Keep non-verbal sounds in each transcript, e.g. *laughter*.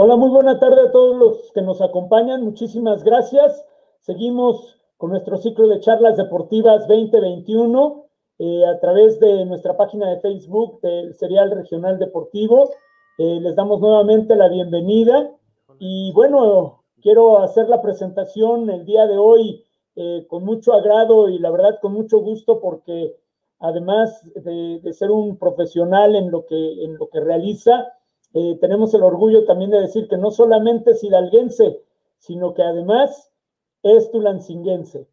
Hola, muy buena tarde a todos los que nos acompañan. Muchísimas gracias. Seguimos con nuestro ciclo de charlas deportivas 2021 eh, a través de nuestra página de Facebook del Serial Regional Deportivo. Eh, les damos nuevamente la bienvenida y bueno, quiero hacer la presentación el día de hoy eh, con mucho agrado y la verdad con mucho gusto porque además de, de, ser un profesional en lo que, en lo que realiza, eh, tenemos el orgullo también de decir que no solamente es hidalguense, sino que además es tulancinguense.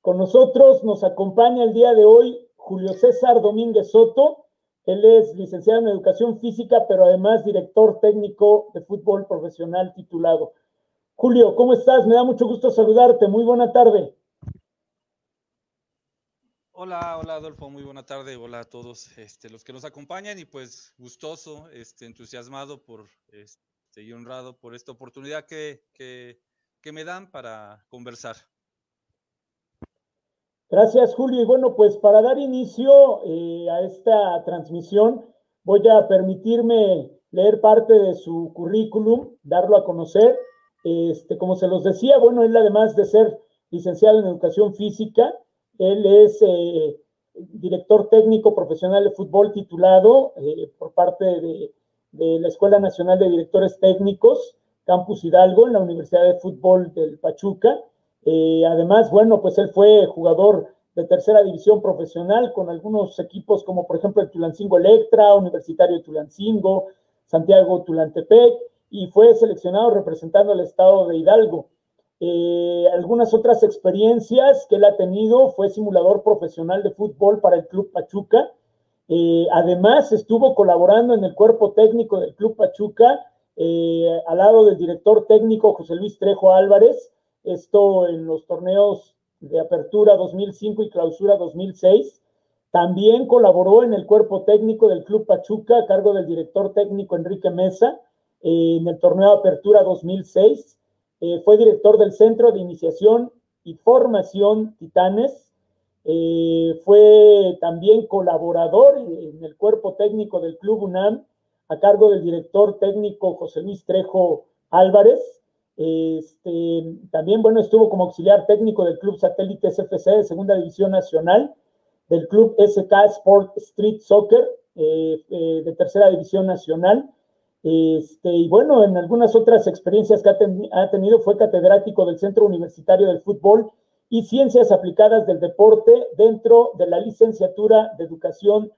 Con nosotros nos acompaña el día de hoy Julio César Domínguez Soto. Él es licenciado en Educación Física, pero además director técnico de fútbol profesional titulado. Julio, ¿cómo estás? Me da mucho gusto saludarte. Muy buena tarde. Hola, hola Adolfo, muy buena tarde, hola a todos este, los que nos acompañan y pues gustoso, este, entusiasmado por, este, y honrado por esta oportunidad que, me dan para conversar. Gracias Julio y bueno pues para dar inicio eh, a esta transmisión voy a permitirme leer parte de su currículum, darlo a conocer. Este, como se los decía, bueno, él además de ser licenciado en educación física, él es eh, director técnico profesional de fútbol titulado eh, por parte de, la Escuela Nacional de Directores Técnicos, Campus Hidalgo, en la Universidad de Fútbol del Pachuca. Eh, además, bueno, pues él fue jugador de tercera división profesional con algunos equipos como por ejemplo el Tulancingo Electra, Universitario Tulancingo, Santiago Tulantepec, y fue seleccionado representando al estado de Hidalgo. Eh, algunas otras experiencias que él ha tenido fue simulador profesional de fútbol para el Club Pachuca. Eh, además, estuvo colaborando en el cuerpo técnico del Club Pachuca eh, al lado del director técnico José Luis Trejo Álvarez, esto en los torneos de apertura 2005 y clausura 2006. También colaboró en el cuerpo técnico del Club Pachuca a cargo del director técnico Enrique Mesa en el torneo de apertura 2006 eh, fue director del Centro de Iniciación y Formación Titanes. Eh, fue también colaborador en el cuerpo técnico del Club UNAM a cargo del director técnico José Luis Trejo Álvarez. Este, también, bueno, estuvo como auxiliar técnico del Club Satélite SFC de Segunda División Nacional, del Club SK Sport Street Soccer eh, de Tercera División Nacional este, y bueno, en algunas otras experiencias que ha, ten, ha, tenido fue catedrático del Centro Universitario del Fútbol y Ciencias Aplicadas del Deporte dentro de la licenciatura de Educación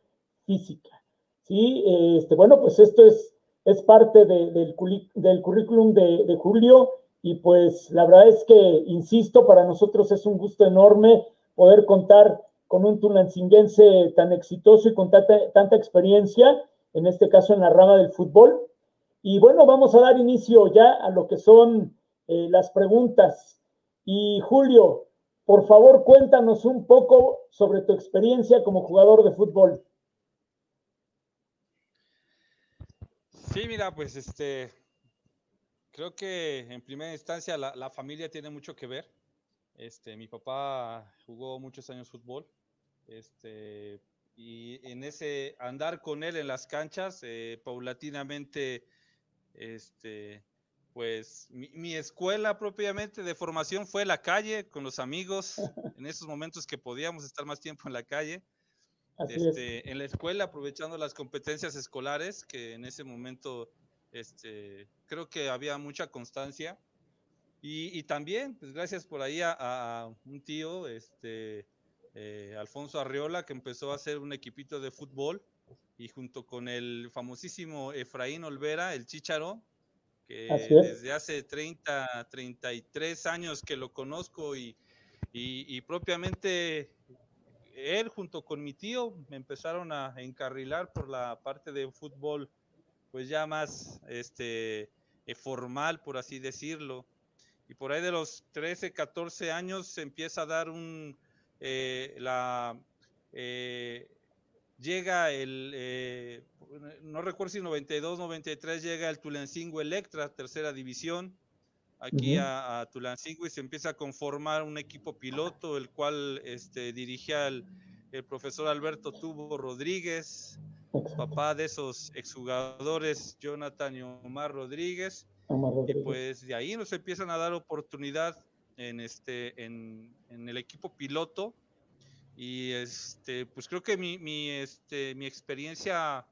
Física. Sí, este, bueno, pues esto es, es parte de, del, currículum de, Julio y pues la verdad es que, insisto, para nosotros es un gusto enorme poder contar con un tulancinguense tan exitoso y con tanta experiencia, en este caso en la rama del fútbol, y bueno, vamos a dar inicio ya a lo que son eh, las preguntas. Y Julio, por favor, cuéntanos un poco sobre tu experiencia como jugador de fútbol. Sí, mira, pues este, creo que en primera instancia la, la familia tiene mucho que ver. Este, mi papá jugó muchos años fútbol. Este, y en ese andar con él en las canchas, eh, paulatinamente este, pues mi, mi, escuela propiamente de formación fue la calle con los amigos, *laughs* en esos momentos que podíamos estar más tiempo en la calle. Este, en la escuela, aprovechando las competencias escolares, que en ese momento este, creo que había mucha constancia. Y, y también, pues gracias por ahí a, a un tío, este, eh, Alfonso Arriola, que empezó a hacer un equipito de fútbol y junto con el famosísimo Efraín Olvera, el Chicharo, que desde hace 30, 33 años que lo conozco y, y, y, propiamente él junto con mi tío me empezaron a encarrilar por la parte de fútbol, pues ya más este, eh, formal, por así decirlo. Y por ahí de los 13, 14 años se empieza a dar un, eh, la, eh, llega el, eh, no recuerdo si 92, 93, llega el Tulancingo Electra, tercera división, aquí uh -huh. a, a, Tulancingo y se empieza a conformar un equipo piloto, el cual este, dirigía el, el profesor Alberto Tubo Rodríguez, papá de esos exjugadores Jonathan y Omar Rodríguez. Y pues de ahí nos empiezan a dar oportunidad en, este, en, en el equipo piloto. Y este, pues creo que mi, mi, este, mi experiencia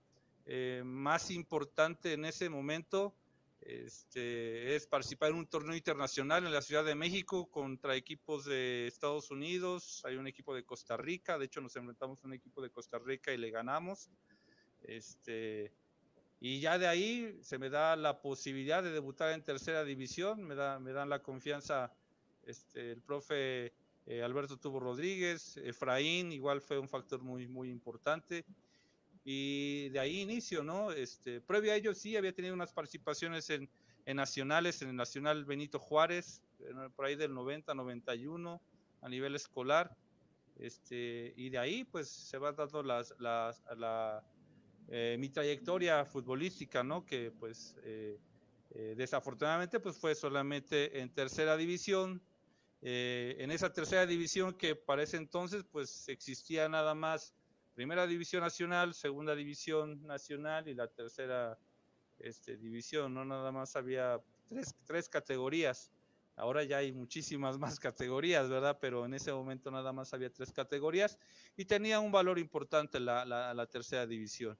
eh, más importante en ese momento este, es participar en un torneo internacional en la Ciudad de México contra equipos de Estados Unidos, hay un equipo de Costa Rica, de hecho nos enfrentamos a un equipo de Costa Rica y le ganamos. Este, y ya de ahí se me da la posibilidad de debutar en tercera división, me, da, me dan la confianza este, el profe eh, Alberto Tubo Rodríguez, Efraín, igual fue un factor muy, muy importante y de ahí inicio, ¿no? Este, previo a ello sí había tenido unas participaciones en, en nacionales, en el Nacional Benito Juárez, por ahí del 90, 91, a nivel escolar, este, y de ahí pues se va dando las, las, la, eh, mi trayectoria futbolística, ¿no? Que pues eh, desafortunadamente pues fue solamente en tercera división, en esa tercera división que para ese entonces pues existía nada más Primera División Nacional, Segunda División Nacional y la tercera este, división, ¿no? Nada más había tres, tres, categorías. Ahora ya hay muchísimas más *laughs* categorías, ¿verdad? Pero en ese momento nada más había tres categorías y tenía un valor importante la, la, la tercera división.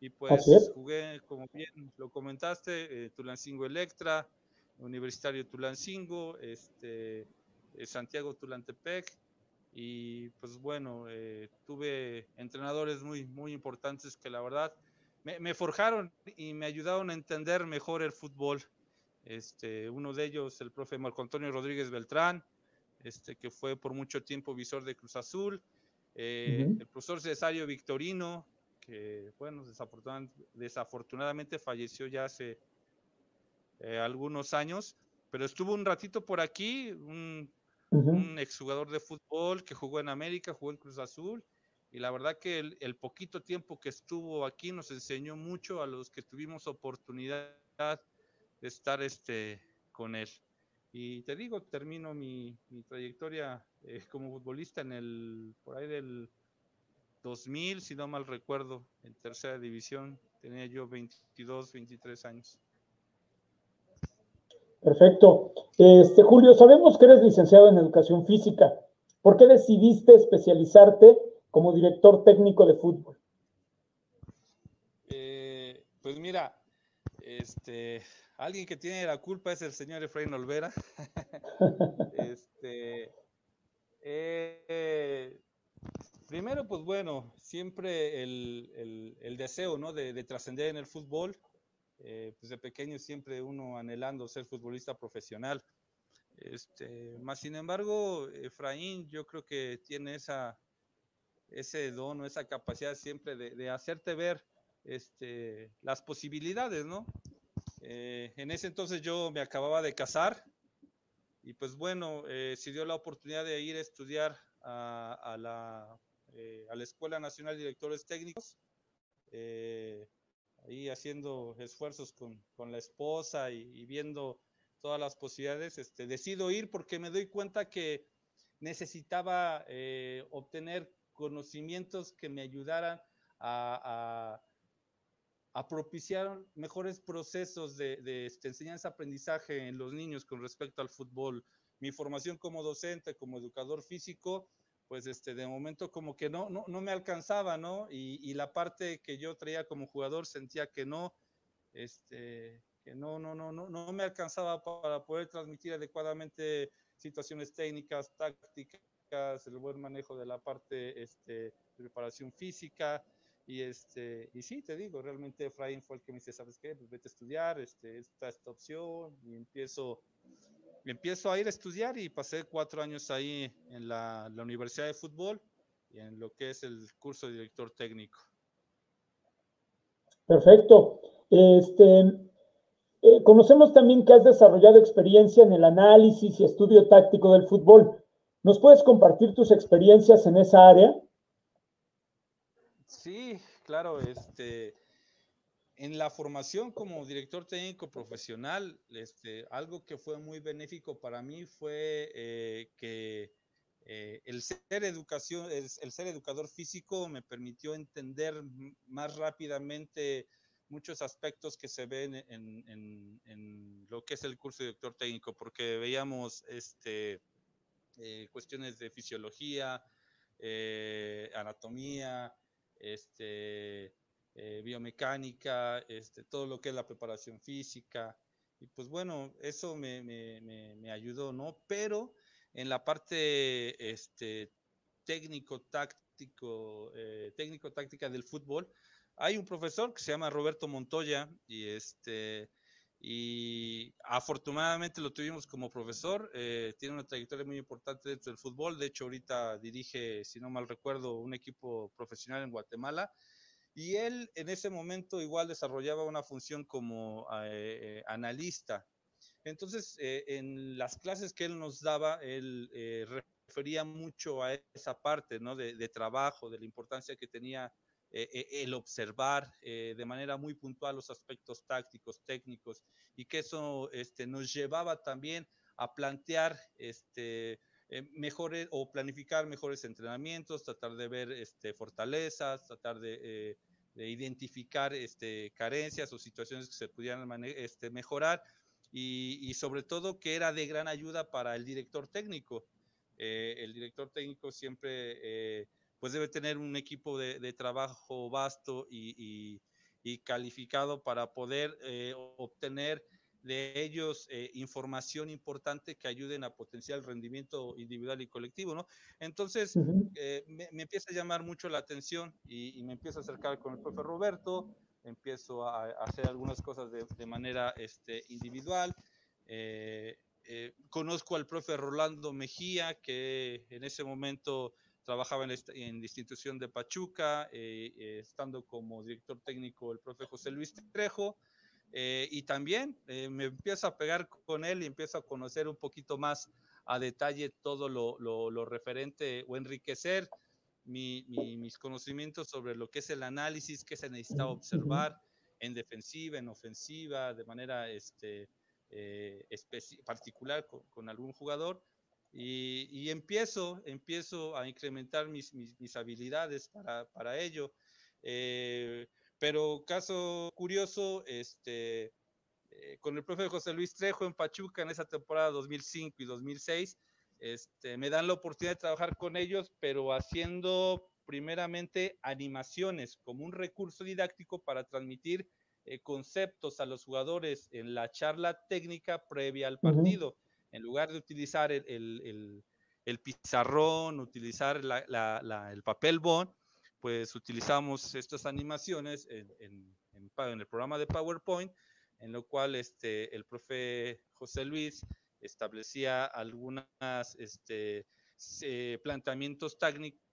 Y pues jugué, como bien lo comentaste, eh, Tulancingo Electra, Universitario Tulancingo, este, eh, Santiago Tulantepec, y pues bueno, eh, tuve entrenadores muy, muy importantes que la verdad me, forjaron y me ayudaron a entender mejor el fútbol. Este, uno de ellos, el profe Marco Antonio Rodríguez Beltrán, este, que fue por mucho tiempo visor de Cruz Azul, eh, el profesor Cesario Victorino, que bueno, desafortunadamente, desafortunadamente falleció ya hace eh, algunos años, pero estuvo un ratito por aquí, un un exjugador de fútbol que jugó en América, jugó en Cruz Azul, y la verdad que el, poquito tiempo que estuvo aquí nos enseñó mucho a los que tuvimos oportunidad de estar este, con él. Y te digo, termino mi, trayectoria eh, como futbolista en el, por ahí del 2000, si no mal recuerdo, en tercera división. Tenía yo 22, 23 años. Perfecto. Este, Julio, sabemos que eres licenciado en educación física. ¿Por qué decidiste especializarte como director técnico de fútbol? Eh, pues mira, este, alguien que tiene la culpa es el señor Efraín Olvera. *laughs* este, eh, primero, pues bueno, siempre el, deseo ¿no? de trascender en el fútbol eh, pues de pequeño siempre uno anhelando ser futbolista profesional. Este, más sin embargo, Efraín yo creo que tiene esa, ese don o esa capacidad siempre de, hacerte ver este, las posibilidades, ¿no? Eh, en ese entonces yo me acababa de casar y pues bueno, eh, se dio la oportunidad de ir a estudiar a, la, a la Escuela Nacional de Directores Técnicos ahí haciendo esfuerzos con, con la esposa y, viendo todas las posibilidades, este, decido ir porque me doy cuenta que necesitaba eh, obtener conocimientos que me ayudaran a, a, propiciar mejores procesos de, de este, enseñanza-aprendizaje en los niños con respecto al fútbol. Mi formación como docente, como educador físico, pues este, de momento como que no, no, no me alcanzaba, ¿no? Y, y, la parte que yo traía como jugador sentía que no, este, que no, no, no, no, no me alcanzaba para poder transmitir adecuadamente situaciones técnicas, tácticas, el buen manejo de la parte este, preparación física. Y, este, y sí, te digo, realmente Efraín fue el que me dice, ¿sabes qué? Pues vete a estudiar, este, esta, esta opción, y empiezo empiezo a ir a estudiar y pasé cuatro años ahí en la, Universidad de Fútbol y en lo que es el curso de director técnico. Perfecto. Este, eh, conocemos también que has desarrollado experiencia en el análisis y estudio táctico del fútbol. ¿Nos puedes compartir tus experiencias en esa área? Sí, claro. Este, en la formación como director técnico profesional, este, algo que fue muy benéfico para mí fue eh, que eh, el, ser educación, el, ser educador físico me permitió entender más rápidamente muchos aspectos que se ven en, lo que es el curso de director técnico, porque veíamos este, eh, cuestiones de fisiología, anatomía, este, eh, biomecánica, este, todo lo que es la preparación física. Y pues bueno, eso me, me ayudó, ¿no? Pero en la parte este, técnico, táctico, técnico, táctica del fútbol, hay un profesor que se llama Roberto Montoya y este y afortunadamente lo tuvimos como profesor. Eh, tiene una trayectoria muy importante dentro del fútbol. De hecho, ahorita dirige, si no mal recuerdo, un equipo profesional en Guatemala. Y él en ese momento igual desarrollaba una función como eh, analista. Entonces, eh, en las clases que él nos daba, él refería mucho a esa parte ¿no? de, de trabajo, de la importancia que tenía eh, eh, el observar eh, de manera muy puntual los aspectos tácticos, técnicos, y que eso este, nos llevaba también a plantear este, mejores o planificar mejores entrenamientos, tratar de ver este, fortalezas, tratar de, identificar este, carencias o situaciones que se pudieran este, mejorar y, y, sobre todo que era de gran ayuda para el director técnico. el director técnico siempre pues debe tener un equipo de, trabajo vasto y, calificado para poder eh, obtener de ellos eh, información importante que ayuden a potenciar el rendimiento individual y colectivo, ¿no? Entonces, eh, me, empieza a llamar mucho la atención y, me empiezo a acercar con el profe Roberto, empiezo a, hacer algunas cosas de, manera este, individual. conozco al profe Rolando Mejía, que en ese momento trabajaba en, en la institución de Pachuca, eh, eh, estando como director técnico el profe José Luis Trejo, eh, y también me empiezo a pegar con él y empiezo a conocer un poquito más a detalle todo lo, lo, referente o enriquecer mis conocimientos sobre lo que es el análisis que se necesita observar en defensiva, en ofensiva, de manera este, particular con, con algún jugador y, empiezo, empiezo a incrementar mis, mis, habilidades para, para ello. Eh, pero caso curioso, este, eh, con el profe José Luis Trejo en Pachuca en esa temporada 2005 y 2006, este, me dan la oportunidad de trabajar con ellos, pero haciendo primeramente animaciones como un recurso didáctico para transmitir eh, conceptos a los jugadores en la charla técnica previa al partido. En lugar de utilizar el, pizarrón, utilizar el papel bond, pues utilizamos estas animaciones en, el programa de PowerPoint, en lo cual este, el profe José Luis establecía algunos este, planteamientos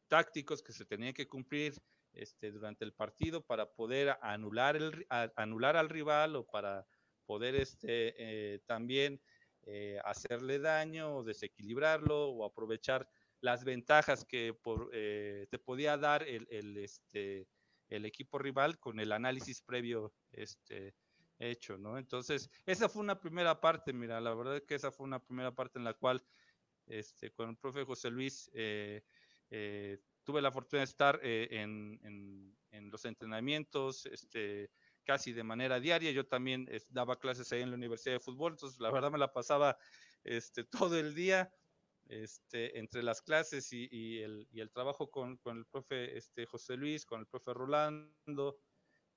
tácticos que se tenían que cumplir este, durante el partido para poder anular, el, anular al rival o para poder este, eh, también eh, hacerle daño o desequilibrarlo o aprovechar las ventajas que eh, te podía dar el, este, el equipo rival con el análisis previo este, hecho, ¿no? Entonces, esa fue una primera parte, mira, la verdad es que esa fue una primera parte en la cual este, con el profe José Luis eh, tuve la fortuna de estar en, los entrenamientos, este, casi de manera diaria. Yo también daba clases ahí en la Universidad de Fútbol, entonces la verdad me la pasaba este, *laughs* todo el día este, entre las clases y, el, y el, trabajo con, con, el profe este, José Luis, con el profe Rolando.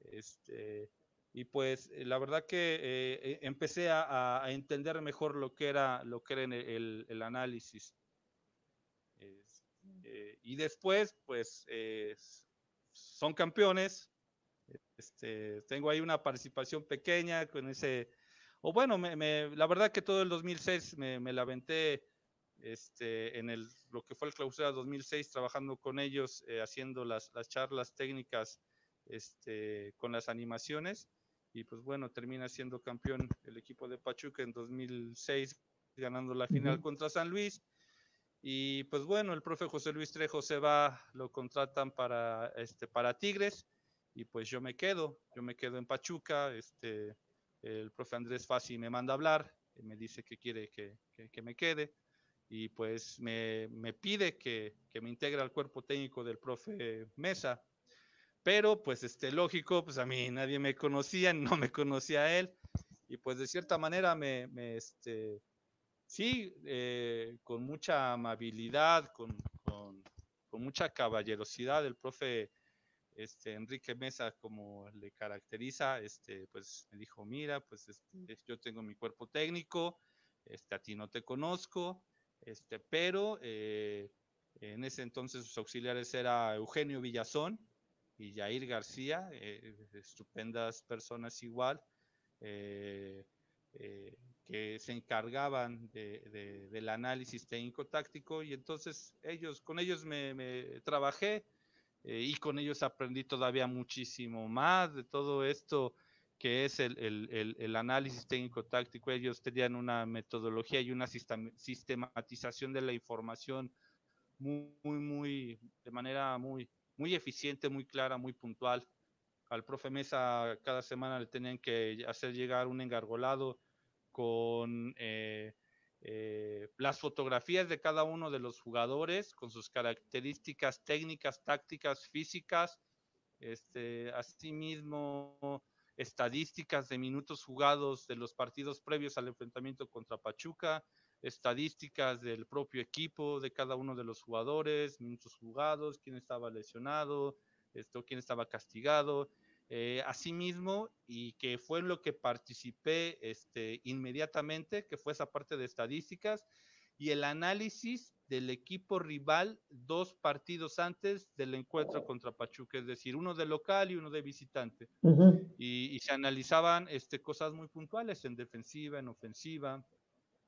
Este, y pues la verdad que eh, eh, empecé a, a, entender mejor lo que era, lo que era el, el análisis. Este, y después, pues, son campeones, este, tengo ahí una participación pequeña con ese, o bueno, me, la verdad que todo el 2006 me, me la aventé este, en el, lo que fue el clausura 2006, trabajando con ellos, eh, haciendo las, las, charlas técnicas este, con las animaciones. Y pues bueno, termina siendo campeón el equipo de Pachuca en 2006, ganando la final contra San Luis. Y pues bueno, el profe José Luis Trejo se va, lo contratan para, este, para Tigres y pues yo me quedo, yo me quedo en Pachuca, este, el profe Andrés Fassi me manda a hablar, me dice que quiere que, que, me quede y pues me, me pide que, que, me integre al cuerpo técnico del profe Mesa. pero pues este, lógico, pues a mí nadie me conocía, *laughs* no me conocía a él, y pues de cierta manera me, me este, sí, eh, con mucha amabilidad, con, con, con, mucha caballerosidad, el profe este, Enrique Mesa, como le caracteriza, este, pues me dijo, mira, pues este, yo tengo mi cuerpo técnico, este, a ti no te conozco, este, pero eh, en ese entonces sus auxiliares era Eugenio Villazón y Jair García, eh, estupendas personas igual, eh, que se encargaban de, del análisis técnico-táctico. Y entonces ellos, con ellos me trabajé y con ellos aprendí todavía muchísimo más de todo esto que es el, el, el, análisis técnico-táctico. Ellos tenían una metodología y una sistematización de la información muy, muy, de manera muy, muy eficiente, muy clara, muy puntual. Al profe Mesa cada semana le tenían que hacer llegar un engargolado con eh, eh, las fotografías de cada uno de los jugadores, con sus características técnicas, tácticas, físicas, este, asimismo estadísticas de minutos jugados de los partidos previos al enfrentamiento contra Pachuca, estadísticas del propio equipo, de cada uno de los jugadores, minutos jugados, quién estaba lesionado, esto, quién estaba castigado. Eh, asimismo, y que fue en lo que participé este, inmediatamente, que fue esa parte de estadísticas, y el análisis del equipo rival dos partidos antes del encuentro contra Pachuca, es decir, uno de local y uno de visitante. y, se analizaban este, cosas muy puntuales en defensiva, en ofensiva,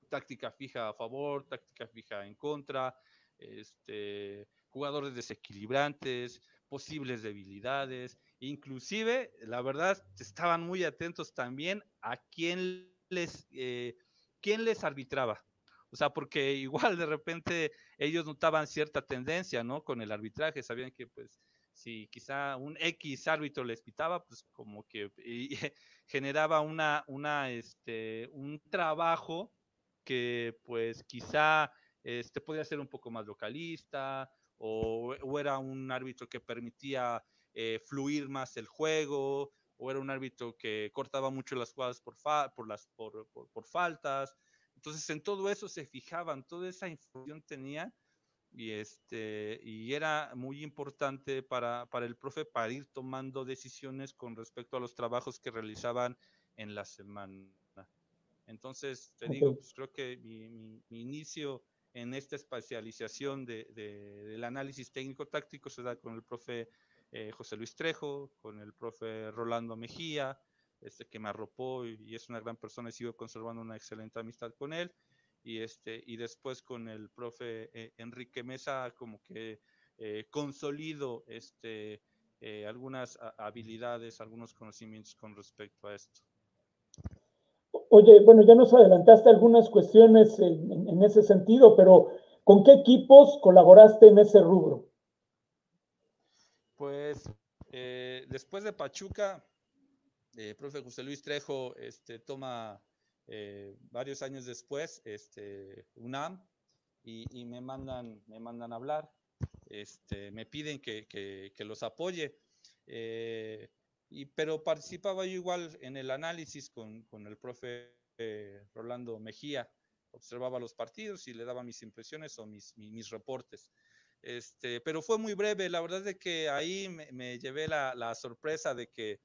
táctica fija a favor, táctica fija en contra, este, jugadores desequilibrantes, posibles debilidades, inclusive, la verdad, estaban muy atentos también a quién les, eh, quién les arbitraba. O sea, porque igual de repente ellos notaban cierta tendencia, ¿no? Con el arbitraje, sabían que pues si quizá un X árbitro les pitaba, pues como que *laughs* generaba una, una, este, un trabajo que pues quizá este, podía ser un poco más localista o, era un árbitro que permitía eh, fluir más el juego o era un árbitro que cortaba mucho las jugadas por, por, las, por, por faltas. Entonces, en todo eso se fijaban, toda esa información tenía y, este, y era muy importante para, para el profe para ir tomando decisiones con respecto a los trabajos que realizaban en la semana. Entonces, te digo, pues creo que mi, mi, inicio en esta especialización de, de, del análisis técnico-táctico se da con el profe eh, José Luis Trejo, con el profe Rolando Mejía, este, que me arropó y, es una gran persona y sigo conservando una excelente amistad con él. Y, este, y después con el profe eh, Enrique Mesa, como que eh, consolido este, eh, algunas habilidades, algunos conocimientos con respecto a esto. Oye, bueno, ya nos adelantaste algunas cuestiones en, en ese sentido, pero ¿con qué equipos colaboraste en ese rubro? Pues después de Pachuca, eh, profe José Luis Trejo este, toma eh, varios años después este, UNAM y, me, mandan, me mandan a hablar. Este, me piden que, que, los apoye. Eh, y, pero participaba yo igual en el análisis con, con el profe eh, Rolando Mejía. Observaba los partidos y le daba mis impresiones o mis, mis, reportes. Este, pero fue muy breve. La verdad es que ahí me, me llevé la, la sorpresa de que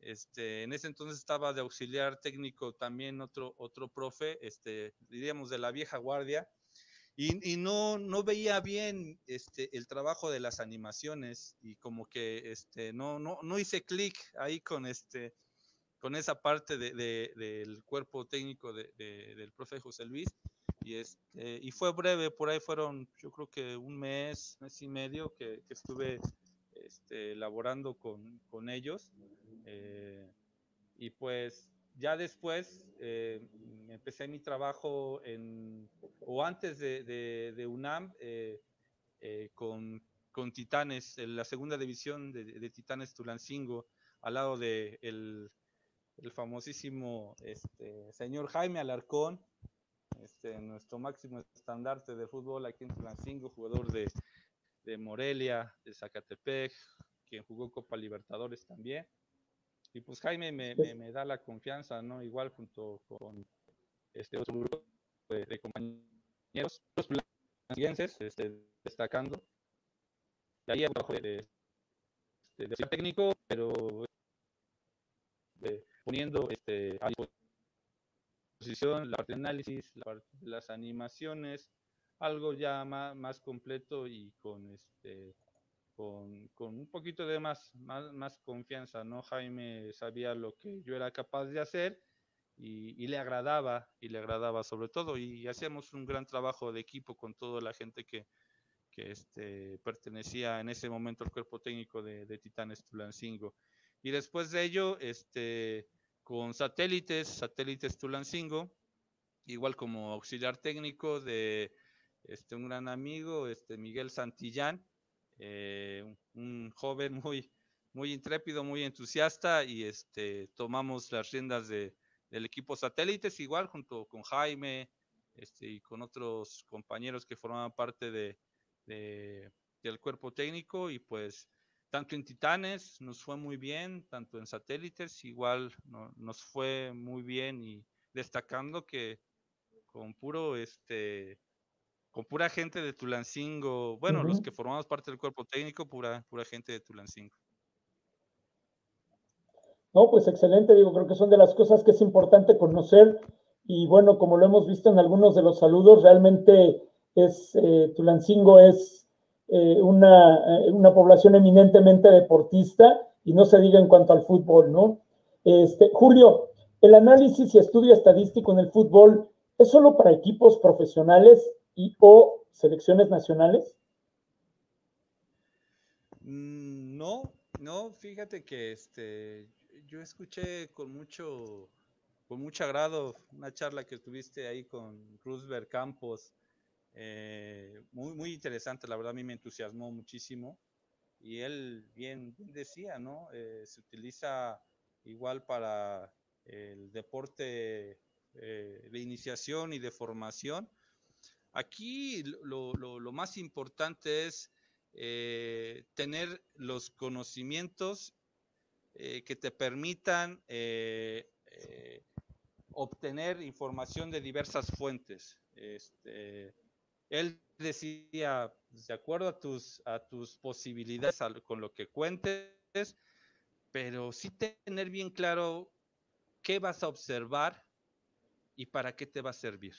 este, en ese entonces estaba de auxiliar técnico también otro, otro profe, este, diríamos de la vieja guardia, y, y no, no veía bien este, el trabajo de las animaciones y como que este, no, no, no hice clic ahí con, este, con esa parte de, de, del cuerpo técnico de, del profe José Luis. Y, este, y fue breve, por ahí fueron yo creo que un mes, mes y medio que, que estuve este, con, con ellos. Eh, y pues ya después eh, empecé mi trabajo en, o antes de, de, UNAM eh, con, con, Titanes, en la segunda división de, Titanes Tulancingo, al lado de el, el famosísimo este, señor Jaime Alarcón, este, nuestro máximo estandarte de fútbol aquí en Tulancingo, jugador de Morelia, de Zacatepec, quien jugó Copa Libertadores también. Y pues Jaime me, me, da la confianza, ¿no? Igual junto con este otro grupo de, compañeros, los este, destacando. De ahí abajo de, de, de, técnico, pero eh, poniendo este, a disposición la parte de análisis, la parte de las animaciones, algo ya más, más completo y con este con, con, un poquito de más, más, más, confianza, ¿no? Jaime sabía lo que yo era capaz de hacer y, y, le agradaba, y le agradaba sobre todo, y hacíamos un gran trabajo de equipo con toda la gente que, que este, pertenecía en ese momento al cuerpo técnico de, de Titanes Tulancingo. Y después de ello, este, con satélites, satélites Tulancingo, igual como auxiliar técnico de este, un gran amigo, este, Miguel Santillán, eh, un joven muy, muy intrépido, muy entusiasta y este, tomamos las riendas de, del equipo satélites igual junto con Jaime este, y con otros compañeros que formaban parte de, de, del cuerpo técnico y pues tanto en Titanes nos fue muy bien, tanto en satélites igual no, nos fue muy bien y destacando que con puro este con pura gente de Tulancingo, bueno, los que formamos parte del cuerpo técnico, pura, pura gente de Tulancingo. No, pues excelente, digo, creo que son de las cosas que es importante conocer y bueno, como lo hemos visto en algunos de los saludos, realmente es, eh, Tulancingo es eh, una, eh, una, población eminentemente deportista y no se diga en cuanto al fútbol, ¿no? Este, Julio, el análisis y estudio estadístico en el fútbol es solo para equipos profesionales y o selecciones nacionales? Mm, no, no, fíjate que este, yo escuché con mucho, con mucho agrado una charla que tuviste ahí con Roosevelt Campos, eh, muy, muy interesante, la verdad a mí me entusiasmó muchísimo y él bien, decía, ¿no? Eh, se utiliza igual para el deporte eh, de iniciación y de formación, Aquí lo, más importante es eh, tener los conocimientos eh, que te permitan eh, obtener información de diversas fuentes. Este, él decía, de acuerdo a tus, a tus posibilidades, con lo que cuentes, pero sí tener bien claro qué vas a observar y para qué te va a servir.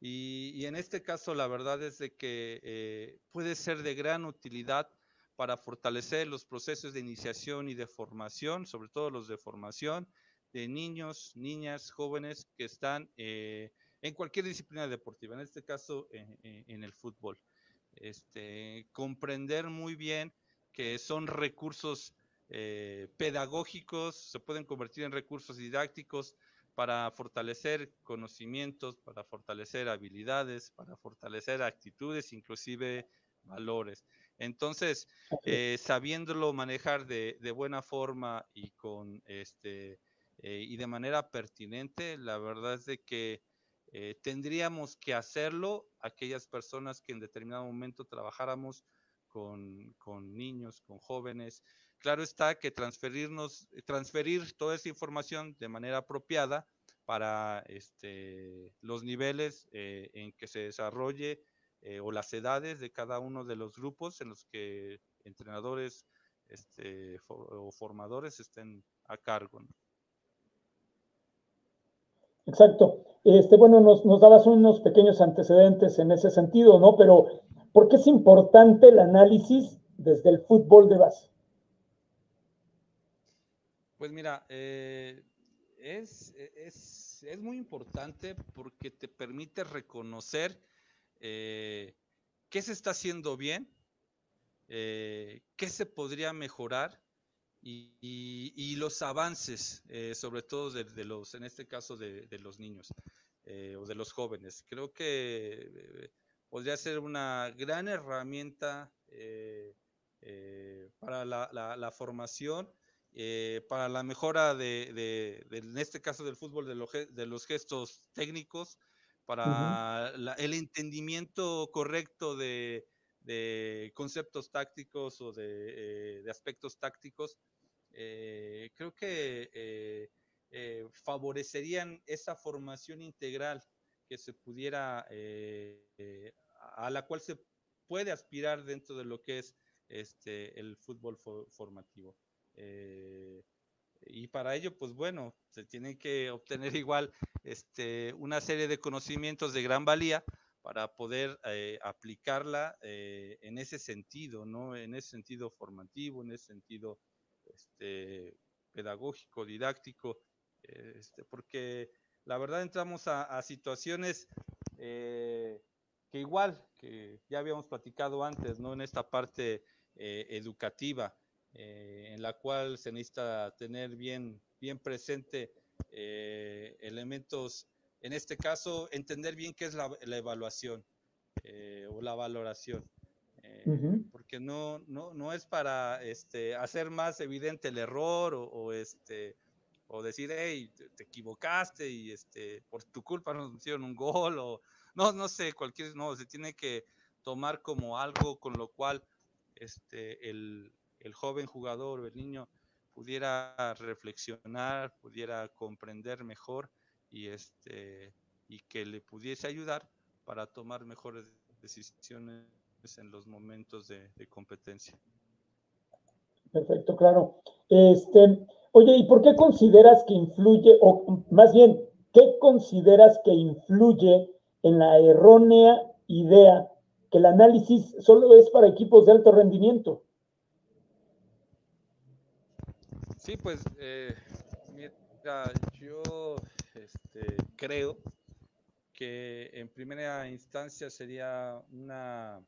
Y, en este caso, la verdad es de que eh, puede ser de gran utilidad para fortalecer los procesos de iniciación y de formación, sobre todo los de formación de niños, niñas, jóvenes que están eh, en cualquier disciplina deportiva, en este caso en el fútbol. Este, comprender muy bien que son recursos eh, pedagógicos, se pueden convertir en recursos didácticos, para fortalecer conocimientos, para fortalecer habilidades, para fortalecer actitudes, inclusive valores. Entonces, eh, sabiéndolo manejar de, buena forma y con este eh, y de manera pertinente, la verdad es de que eh, tendríamos que hacerlo aquellas personas que en determinado momento trabajáramos con, con niños, con jóvenes, Claro está que transferirnos, transferir toda esa información de manera apropiada para este, los niveles eh, en que se desarrolle eh, o las edades de cada uno de los grupos en los que entrenadores este, o formadores estén a cargo. Exacto. Este, bueno, nos, nos dabas unos pequeños antecedentes en ese sentido, ¿no? Pero, ¿por qué es importante el análisis desde el fútbol de base? Pues mira, eh, es, muy importante porque te permite reconocer eh, qué se está haciendo bien, eh, qué se podría mejorar y, los avances, sobre todo de, los, en este caso de, los niños o de los jóvenes. Creo que podría ser una gran herramienta para la formación eh, para la mejora de, en este caso del fútbol, de, de los gestos técnicos, para el entendimiento correcto de, de conceptos tácticos o de, de aspectos tácticos, creo que favorecerían esa formación integral que se pudiera, a la cual se puede aspirar dentro de lo que es este, el fútbol formativo. Eh, y para ello, pues bueno, se tiene que obtener igual este, una serie de conocimientos de gran valía para poder eh, aplicarla eh, en ese sentido, ¿no? En ese sentido formativo, en ese sentido este, pedagógico, didáctico, este, porque la verdad entramos a, situaciones que igual, que ya habíamos platicado antes, ¿no? En esta parte educativa, eh, en la cual se necesita tener bien, bien presente eh, elementos, en este caso, entender bien qué es la, evaluación o la valoración. Porque no, no, no es para este, hacer más evidente el error o, este, o decir, hey, te, equivocaste y este, por tu culpa nos hicieron un gol o no, no sé, cualquier, no, se tiene que tomar como algo con lo cual este, el, joven jugador o el niño pudiera reflexionar, pudiera comprender mejor y, este, y que le pudiese ayudar para tomar mejores decisiones en los momentos de, competencia. Perfecto, claro. Este, oye, ¿y por qué consideras que influye, o más bien, qué consideras que influye en la errónea idea que el análisis solo es para equipos de alto rendimiento. Sí, pues eh, mira, yo este, creo que en primera instancia sería una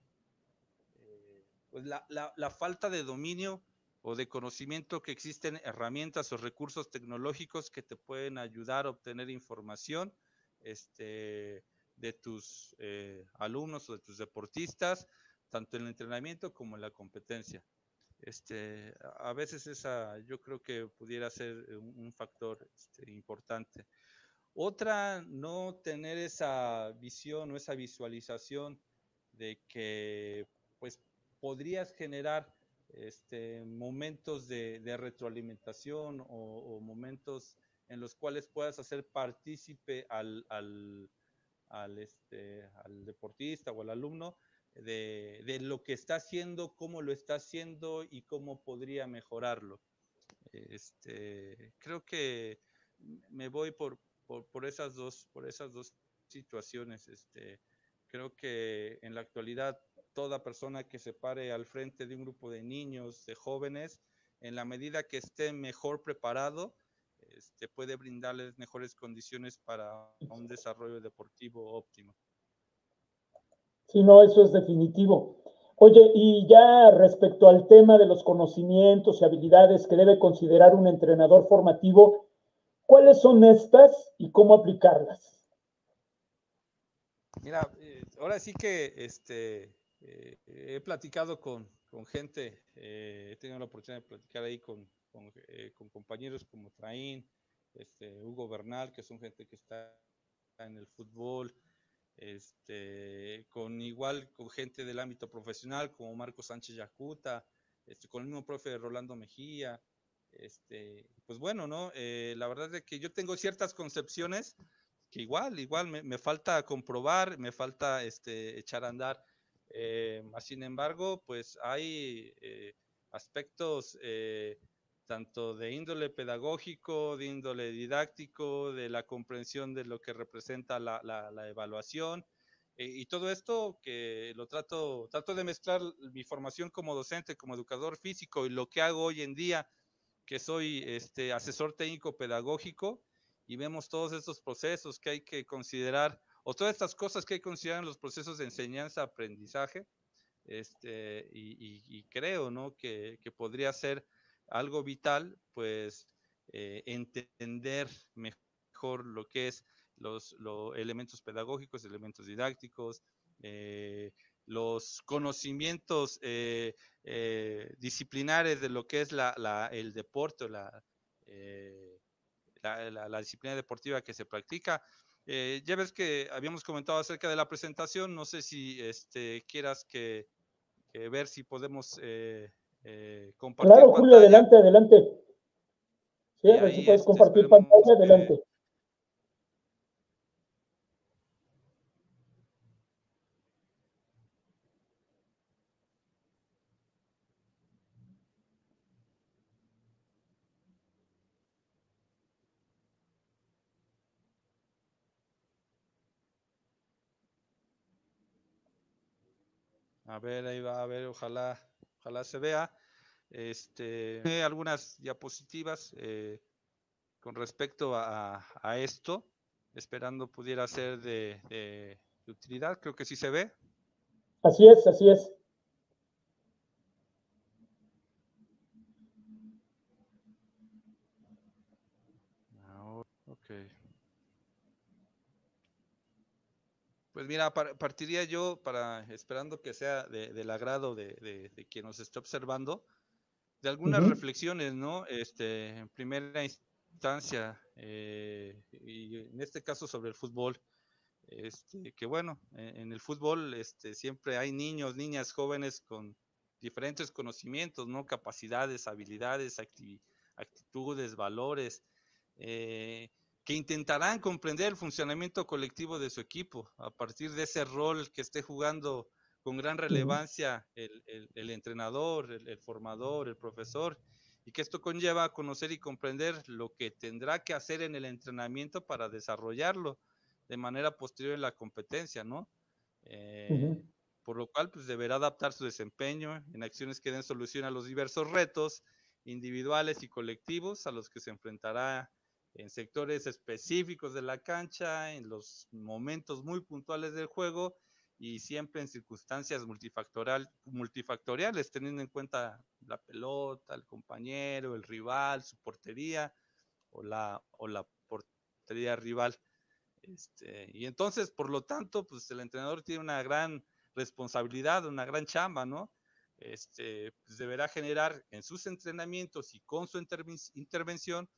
eh, pues la, la, falta de dominio o de conocimiento que existen herramientas o recursos tecnológicos que te pueden ayudar a obtener información este, de tus eh, alumnos o de tus deportistas, tanto en el entrenamiento como en la competencia. Este, a veces esa yo creo que pudiera ser un, factor este, importante. Otra, no tener esa visión o esa visualización de que pues podrías generar este, momentos de, retroalimentación o, momentos en los cuales puedas hacer partícipe al, al, este, al deportista o al alumno de, lo que está haciendo, cómo lo está haciendo y cómo podría mejorarlo. Este, creo que me voy por, por, por, esas, dos, por esas dos situaciones. Este, creo que en la actualidad toda persona que se pare al frente de un grupo de niños, de jóvenes, en la medida que esté mejor preparado, este, puede brindarles mejores condiciones para un desarrollo deportivo óptimo. Sí, no, eso es definitivo. Oye, y ya respecto al tema de los conocimientos y habilidades que debe considerar un entrenador formativo, ¿cuáles son estas y cómo aplicarlas? Mira, eh, ahora sí que este, eh, he platicado con, gente, eh, he tenido la oportunidad de platicar ahí con, con, compañeros como Traín, este, Hugo Bernal, que son gente que está en el fútbol, este, con igual con gente del ámbito profesional como Marco Sánchez Yacuta, este, con el mismo profe Rolando Mejía, este, pues bueno, ¿no? Eh, la verdad es que yo tengo ciertas concepciones que igual, igual me, falta comprobar, me falta este, echar a andar. Eh, sin embargo, pues hay aspectos tanto de índole pedagógico, de índole didáctico, de la comprensión de lo que representa la, evaluación. Eh, y todo esto que lo trato, trato de mezclar mi formación como docente, como educador físico y lo que hago hoy en día, que soy este, asesor técnico pedagógico, y vemos todos estos procesos que hay que considerar, o todas estas cosas que hay que considerar en los procesos de enseñanza-aprendizaje, este, y, creo ¿no? que, que podría ser algo vital, pues eh, entender mejor lo que es los, elementos pedagógicos, elementos didácticos, eh, los conocimientos eh, disciplinares de lo que es la, el deporte, la, la, disciplina deportiva que se practica. ya ves que habíamos comentado acerca de la presentación, no sé si este, quieras que, ver si podemos eh, compartir. Claro, Julio, adelante, adelante. Sí, a ver si puedes este, compartir pantalla, adelante. A ver, ahí va, a ver, ojalá, ojalá se vea. Este, algunas diapositivas eh, con respecto a, esto, esperando pudiera ser de, de, utilidad. Creo que sí se ve. Así es, así es. Pues mira, partiría yo para, esperando que sea del agrado de, quien nos esté observando, de algunas reflexiones, ¿no? Este, en primera instancia, eh, y en este caso sobre el fútbol, este, que bueno, en, el fútbol este, siempre hay niños, niñas, jóvenes con diferentes conocimientos, ¿no? Capacidades, habilidades, actitudes, valores. Eh, que intentarán comprender el funcionamiento colectivo de su equipo a partir de ese rol que esté jugando con gran relevancia el, entrenador, el, formador, el profesor, y que esto conlleva a conocer y comprender lo que tendrá que hacer en el entrenamiento para desarrollarlo de manera posterior en la competencia, ¿no? Eh, por lo cual, pues deberá adaptar su desempeño en acciones que den solución a los diversos retos individuales y colectivos a los que se enfrentará en sectores específicos de la cancha, en los momentos muy puntuales del juego y siempre en circunstancias multifactorial, multifactoriales, teniendo en cuenta la pelota, el compañero, el rival, su portería o la, o la portería rival. Este, y entonces, por lo tanto, pues el entrenador tiene una gran responsabilidad, una gran chamba, ¿no? Este, pues deberá generar en sus entrenamientos y con su intervención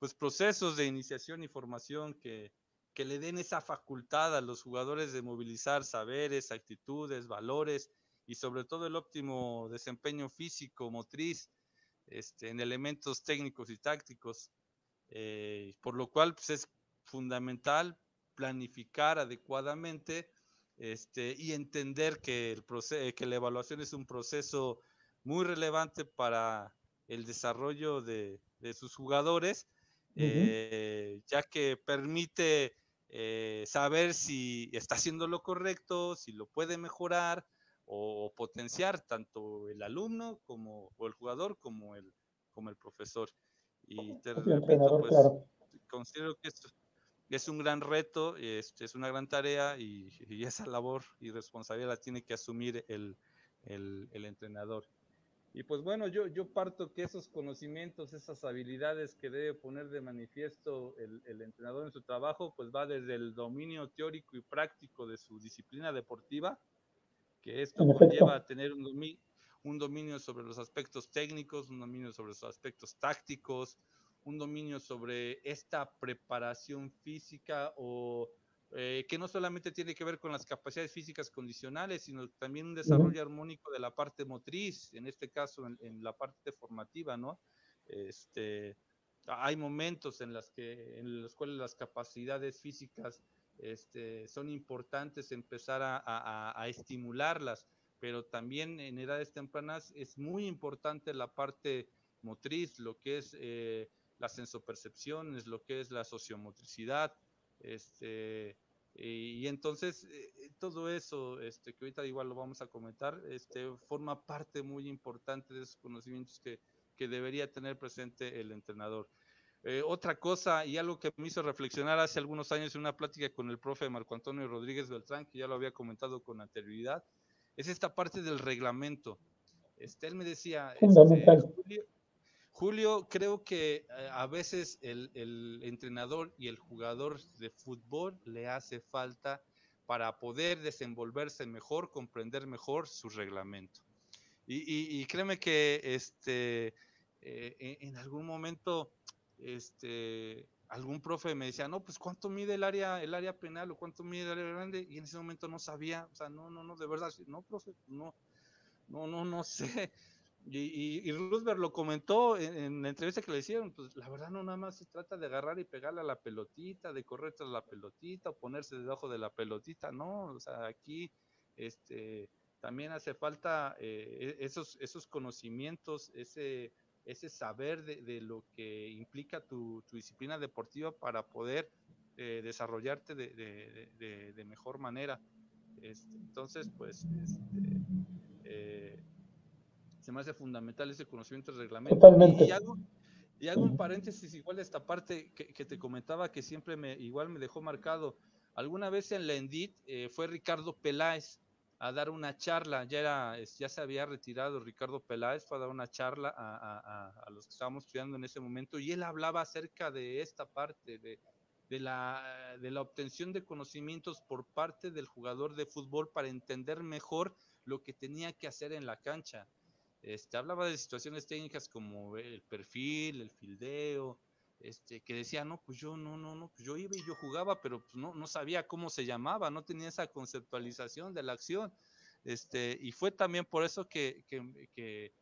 pues procesos de iniciación y formación que, que le den esa facultad a los jugadores de movilizar saberes, actitudes, valores y sobre todo el óptimo desempeño físico, motriz, este, en elementos técnicos y tácticos, eh, por lo cual pues, es fundamental planificar adecuadamente este, y entender que, el que la evaluación es un proceso muy relevante para el desarrollo de, de sus jugadores eh, ya que permite eh, saber si está haciendo lo correcto, si lo puede mejorar o, potenciar tanto el alumno como o el jugador como el, como el profesor. Y te repito, pues, considero que esto es un gran reto, este, es una gran tarea y, esa labor y responsabilidad la tiene que asumir el, el, el entrenador. Y pues bueno, yo, yo parto que esos conocimientos, esas habilidades que debe poner de manifiesto el, el, entrenador en su trabajo, pues va desde el dominio teórico y práctico de su disciplina deportiva, que esto conlleva a tener un dominio, un dominio sobre los aspectos técnicos, un dominio sobre los aspectos tácticos, un dominio sobre esta preparación física o eh, que no solamente tiene que ver con las capacidades físicas condicionales, sino también un desarrollo armónico de la parte motriz, en este caso en, la parte formativa, ¿no? Este, hay momentos en, las que, en los cuales las capacidades físicas este, son importantes empezar a, estimularlas, pero también en edades tempranas es muy importante la parte motriz, lo que es eh, las sensopercepciones, lo que es la sociomotricidad, este, y, entonces eh, todo eso, este, que ahorita igual lo vamos a comentar, este, forma parte muy importante de esos conocimientos que, que debería tener presente el entrenador. Eh, otra cosa y algo que me hizo reflexionar hace algunos años en una plática con el profe Marco Antonio Rodríguez Beltrán, que ya lo había comentado con anterioridad, es esta parte del reglamento. Este, él me decía, este, Julio, creo que eh, a veces el, entrenador y el jugador de fútbol le hace falta para poder desenvolverse mejor, comprender mejor su reglamento. Y, créeme que este, eh, en algún momento este, algún profe me decía, no, pues cuánto mide el área, el área penal o cuánto mide el área grande, y en ese momento no sabía, o sea, no, no, no, de verdad, no, profe, no, no, no, no sé. Y, y, Roosevelt lo comentó en, la entrevista que le hicieron, pues la verdad no nada más se trata de agarrar y pegarle a la pelotita, de correr tras la pelotita o ponerse debajo de la pelotita, no, o sea, aquí este, también hace falta eh, e, esos, esos conocimientos, ese, ese saber de, lo que implica tu, disciplina deportiva para poder eh, desarrollarte de, mejor manera. Este, entonces, pues, este, me hace fundamental ese conocimiento del reglamento. Totalmente. Y, hago, y hago un paréntesis igual de esta parte que, te comentaba que siempre me igual me dejó marcado. Alguna vez en la Endit eh, fue Ricardo Peláez a dar una charla, ya era, ya se había retirado Ricardo Peláez, fue a dar una charla a, los que estábamos estudiando en ese momento y él hablaba acerca de esta parte, de, de, la, de la obtención de conocimientos por parte del jugador de fútbol para entender mejor lo que tenía que hacer en la cancha. Este, hablaba de situaciones técnicas como el perfil, el fildeo, este, que decía, no, pues yo no, no, no, pues yo iba y yo jugaba, pero pues no, no sabía cómo se llamaba, no tenía esa conceptualización de la acción. Este, y fue también por eso que, que, que,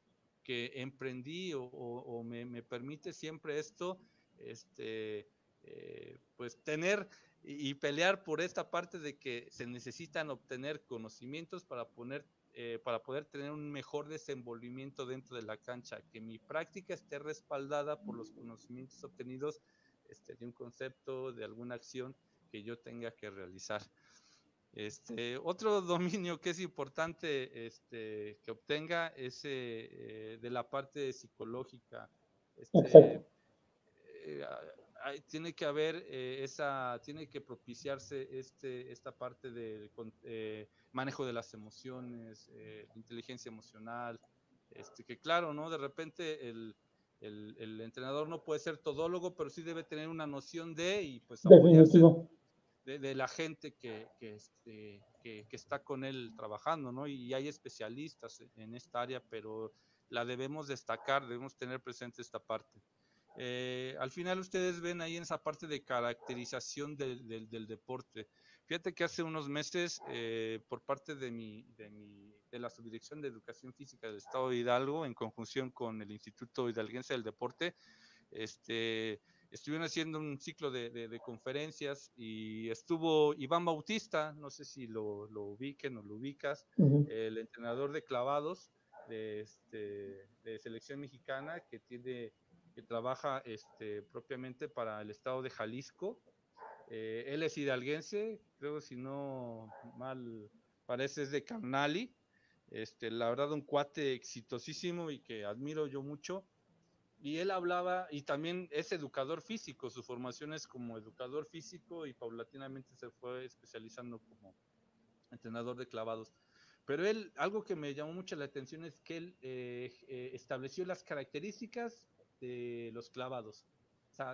que emprendí o, o, me, me, permite siempre esto, este, eh, pues tener y, y pelear por esta parte de que se necesitan obtener conocimientos para poner eh, para poder tener un mejor desenvolvimiento dentro de la cancha, que mi práctica esté respaldada por los conocimientos obtenidos este, de un concepto, de alguna acción que yo tenga que realizar. Este, otro *laughs* dominio que es importante este, que obtenga es eh, de la parte psicológica. Este, eh, tiene que haber eh, esa, tiene que propiciarse este, esta parte del eh, manejo de las emociones, eh, inteligencia emocional, este, que claro, ¿no? De repente el, el, el, entrenador no puede ser todólogo, pero sí debe tener una noción de, y pues de, de, la gente que, que, este, que, que, está con él trabajando, ¿no? Y hay especialistas en esta área, pero la debemos destacar, debemos tener presente esta parte. Eh, al final ustedes ven ahí en esa parte de caracterización del, del, deporte. Fíjate que hace unos meses, eh, por parte de, mi, de, mi, de la Subdirección de Educación Física del Estado de Hidalgo, en conjunción con el Instituto Hidalguense del Deporte, este, estuvieron haciendo un ciclo de, de, conferencias y estuvo Iván Bautista, no sé si lo, lo ubiquen o lo ubicas, el entrenador de clavados de, este, de selección mexicana que tiene que trabaja este, propiamente para el estado de Jalisco. Eh, él es hidalguense, creo si no mal parece es de Carnali. Este, la verdad, un cuate exitosísimo y que admiro yo mucho. Y él hablaba, y también es educador físico, su formación es como educador físico y paulatinamente se fue especializando como entrenador de clavados. Pero él, algo que me llamó mucho la atención es que él eh, eh, estableció las características de los clavados.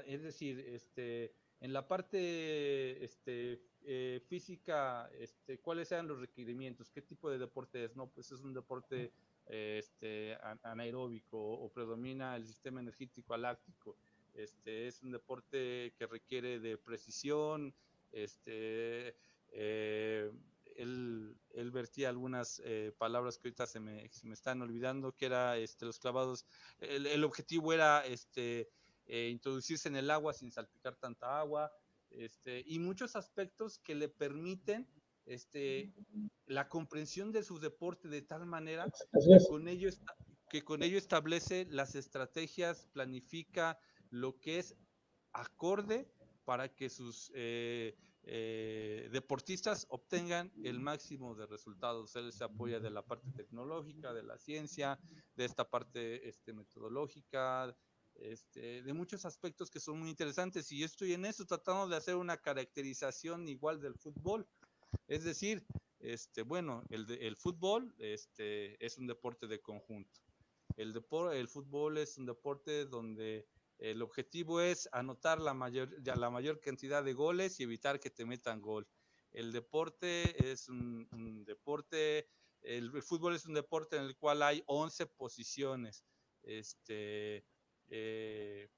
Es decir, este, en la parte este, eh, física, este, ¿cuáles sean los requerimientos? ¿Qué tipo de deporte es? No, pues es un deporte este, anaeróbico o predomina el sistema energético aláctico. Este, es un deporte que requiere de precisión, este, eh, él, él, vertía algunas eh, palabras que ahorita se me, se me, están olvidando, que era este, los clavados, el, el objetivo era este, eh, introducirse en el agua sin salpicar tanta agua, este, y muchos aspectos que le permiten este, la comprensión de su deporte de tal manera que con, ello, que con ello establece las estrategias, planifica lo que es acorde para que sus eh, eh, deportistas obtengan el máximo de resultados. Él se apoya de la parte tecnológica, de la ciencia, de esta parte este, metodológica, este, de muchos aspectos que son muy interesantes. Y yo estoy en eso tratando de hacer una caracterización igual del fútbol. Es decir, este, bueno, el, el fútbol este, es un deporte de conjunto. El, el fútbol es un deporte donde el objetivo es anotar la mayor, la mayor cantidad de goles y evitar que te metan gol. El deporte es un, deporte, el, fútbol es un deporte en el cual hay 11 posiciones. Este, eh,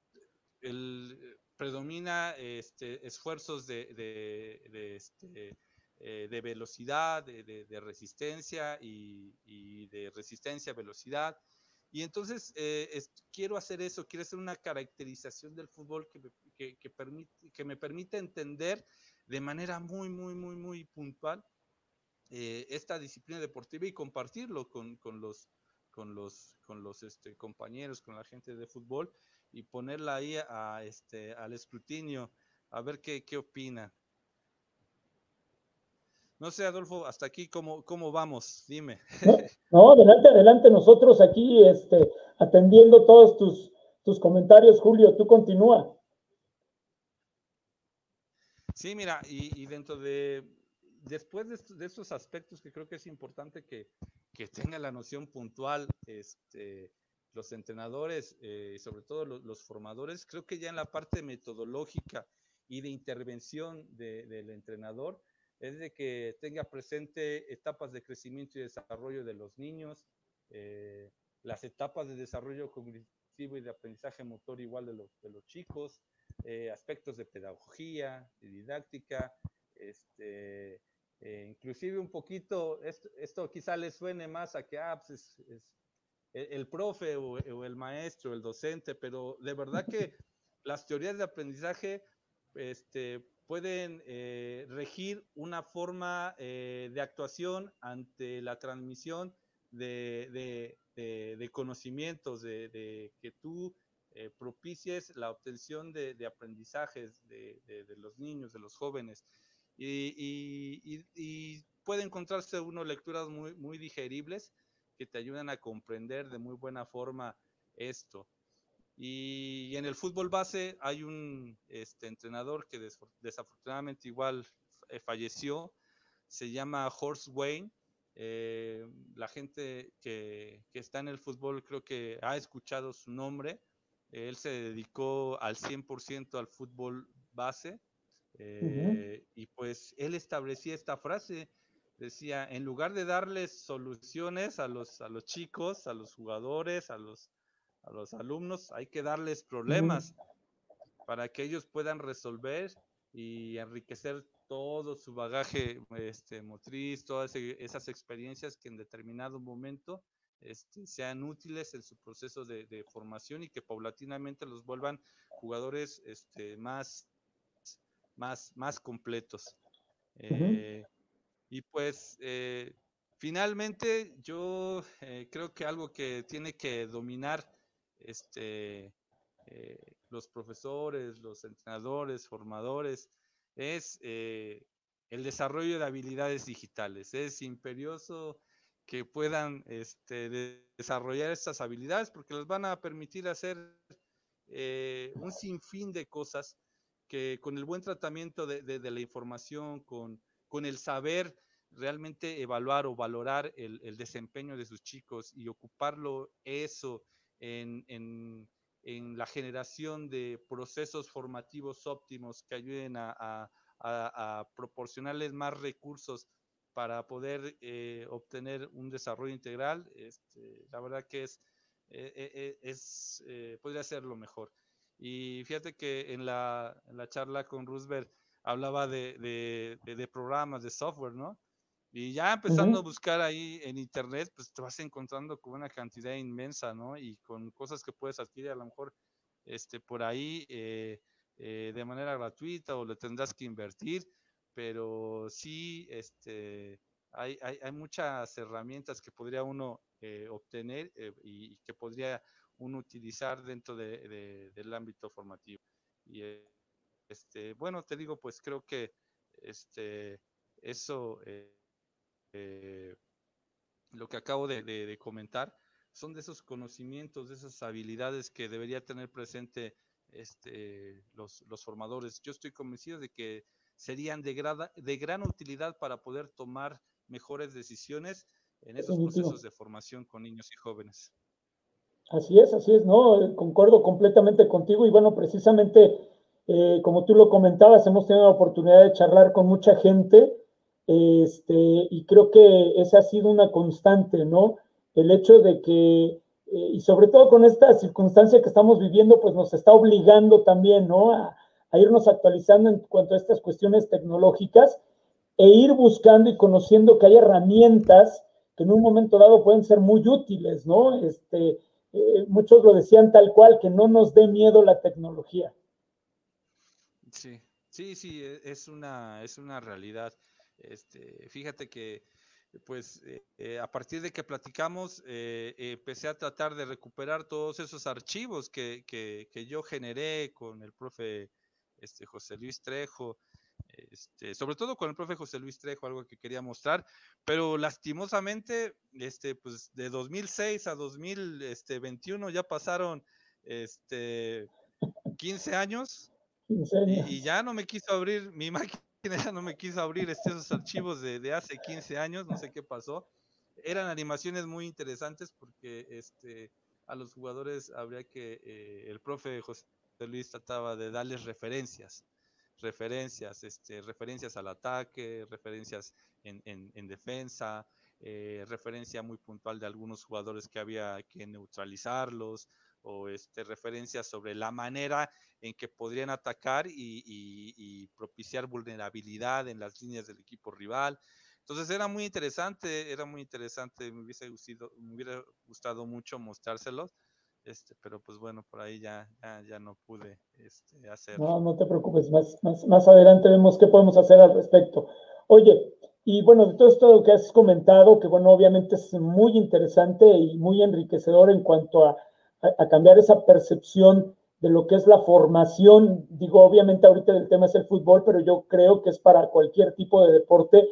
el, predomina este, esfuerzos de, de, este, eh, de velocidad, de, resistencia y, de resistencia a velocidad. Y entonces eh, quiero hacer eso, quiero hacer una caracterización del fútbol que me, que, permite, que me permite entender de manera muy, muy, muy, muy puntual eh, esta disciplina deportiva y compartirlo con, con los, con los, con los este, compañeros, con la gente de fútbol y ponerla ahí a, este, al escrutinio, a ver qué, qué opinan. No sé, Adolfo, hasta aquí, ¿cómo, cómo vamos? Dime. No, adelante, adelante, nosotros aquí este, atendiendo todos tus, tus comentarios, Julio, tú continúa. Sí, mira, y, dentro de, después de, estos aspectos que creo que es importante que, que tenga la noción puntual, este, los entrenadores eh, y sobre todo los, formadores, creo que ya en la parte metodológica y de intervención del entrenador, es de que tenga presente etapas de crecimiento y desarrollo de los niños, eh, las etapas de desarrollo cognitivo y de aprendizaje motor igual de los, de los chicos, eh, aspectos de pedagogía, de didáctica, este, eh, inclusive un poquito, esto, esto, quizá le suene más a que ah, pues es, el profe o, o, el maestro, el docente, pero de verdad que *laughs* las teorías de aprendizaje este, pueden eh, regir una forma eh, de actuación ante la transmisión de, conocimientos, de, que tú eh, propicies la obtención de, aprendizajes de, los niños, de los jóvenes. Y, puede encontrarse uno lecturas muy, muy digeribles que te ayudan a comprender de muy buena forma esto. Y en el fútbol base hay un este, entrenador que desafortunadamente igual eh, falleció, se llama Horst Wayne. Eh, la gente que, que, está en el fútbol creo que ha escuchado su nombre. Él se dedicó al 100% al fútbol base. Eh, y pues él establecía esta frase, decía, en lugar de darles soluciones a los, a los chicos, a los jugadores, a los, a los alumnos, hay que darles problemas para que ellos puedan resolver y enriquecer todo su bagaje este, motriz, todas esas experiencias que en determinado momento este, sean útiles en su proceso de, formación y que paulatinamente los vuelvan jugadores este, más, más, más completos. Eh, y pues eh, finalmente yo eh, creo que algo que tiene que dominar este, eh, los profesores, los entrenadores, formadores, es eh, el desarrollo de habilidades digitales. Es imperioso que puedan este, desarrollar estas habilidades porque les van a permitir hacer eh, un sinfín de cosas que con el buen tratamiento de, la información, con, con, el saber realmente evaluar o valorar el, el, desempeño de sus chicos y ocuparlo eso en, la generación de procesos formativos óptimos que ayuden a, proporcionarles más recursos para poder eh, obtener un desarrollo integral, este, la verdad que es, eh, eh, es podría ser lo mejor. Y fíjate que en la, charla con Roosevelt hablaba de, de, programas, de software, ¿no? Y ya empezando a buscar ahí en internet, pues te vas encontrando con una cantidad inmensa, ¿no? Y con cosas que puedes adquirir a lo mejor este, por ahí eh, eh, de manera gratuita o le tendrás que invertir, pero sí este, hay, hay, hay muchas herramientas que podría uno eh, obtener y, que podría uno utilizar dentro de, del ámbito formativo. Y este, bueno, te digo, pues creo que este, eso eh, lo que acabo de, comentar, son de esos conocimientos, de esas habilidades que debería tener presente este, los, formadores. Yo estoy convencido de que serían de, de gran utilidad para poder tomar mejores decisiones en esos procesos de formación con niños y jóvenes. Así es, así es, ¿no? Concuerdo completamente contigo y bueno, precisamente eh, como tú lo comentabas, hemos tenido la oportunidad de charlar con mucha gente este, y creo que esa ha sido una constante, ¿no? El hecho de que, eh, y sobre todo con esta circunstancia que estamos viviendo, pues nos está obligando también, ¿no? A, irnos actualizando en cuanto a estas cuestiones tecnológicas. e ir buscando y conociendo que hay herramientas que en un momento dado pueden ser muy útiles, ¿no? Este, eh, muchos lo decían tal cual, que no nos dé miedo la tecnología. Sí, sí, sí, e, es una, es una realidad. Este, fíjate que, pues, eh, eh, a partir de que platicamos, empecé a tratar de recuperar todos esos archivos que, que, que yo generé con el profe este, José Luis Trejo, este, sobre todo con el profe José Luis Trejo, algo que quería mostrar, pero lastimosamente, este, pues de 2006 a 2021 ya pasaron este, 15 años, Y, ya no me quiso abrir, mi máquina ya no me quiso abrir esos archivos de, hace 15 años, no sé qué pasó. Eran animaciones muy interesantes porque este, a los jugadores habría que, eh, el profe José Luis trataba de darles referencias referencias, este, referencias al ataque, referencias en, en, defensa, eh, referencia muy puntual de algunos jugadores que había que neutralizarlos, o este, referencias sobre la manera en que podrían atacar y, y, propiciar vulnerabilidad en las líneas del equipo rival. Entonces era muy interesante, era muy interesante, me hubiese gustado, me hubiera gustado mucho mostrárselos este, pero pues bueno, por ahí ya, ya, no pude este, hacer. No, no te preocupes, más, más, más adelante vemos qué podemos hacer al respecto. Oye, y bueno, de todo esto que has comentado, que bueno, obviamente es muy interesante y muy enriquecedor en cuanto a, a, cambiar esa percepción de lo que es la formación. Digo, obviamente ahorita el tema es el fútbol, pero yo creo que es para cualquier tipo de deporte.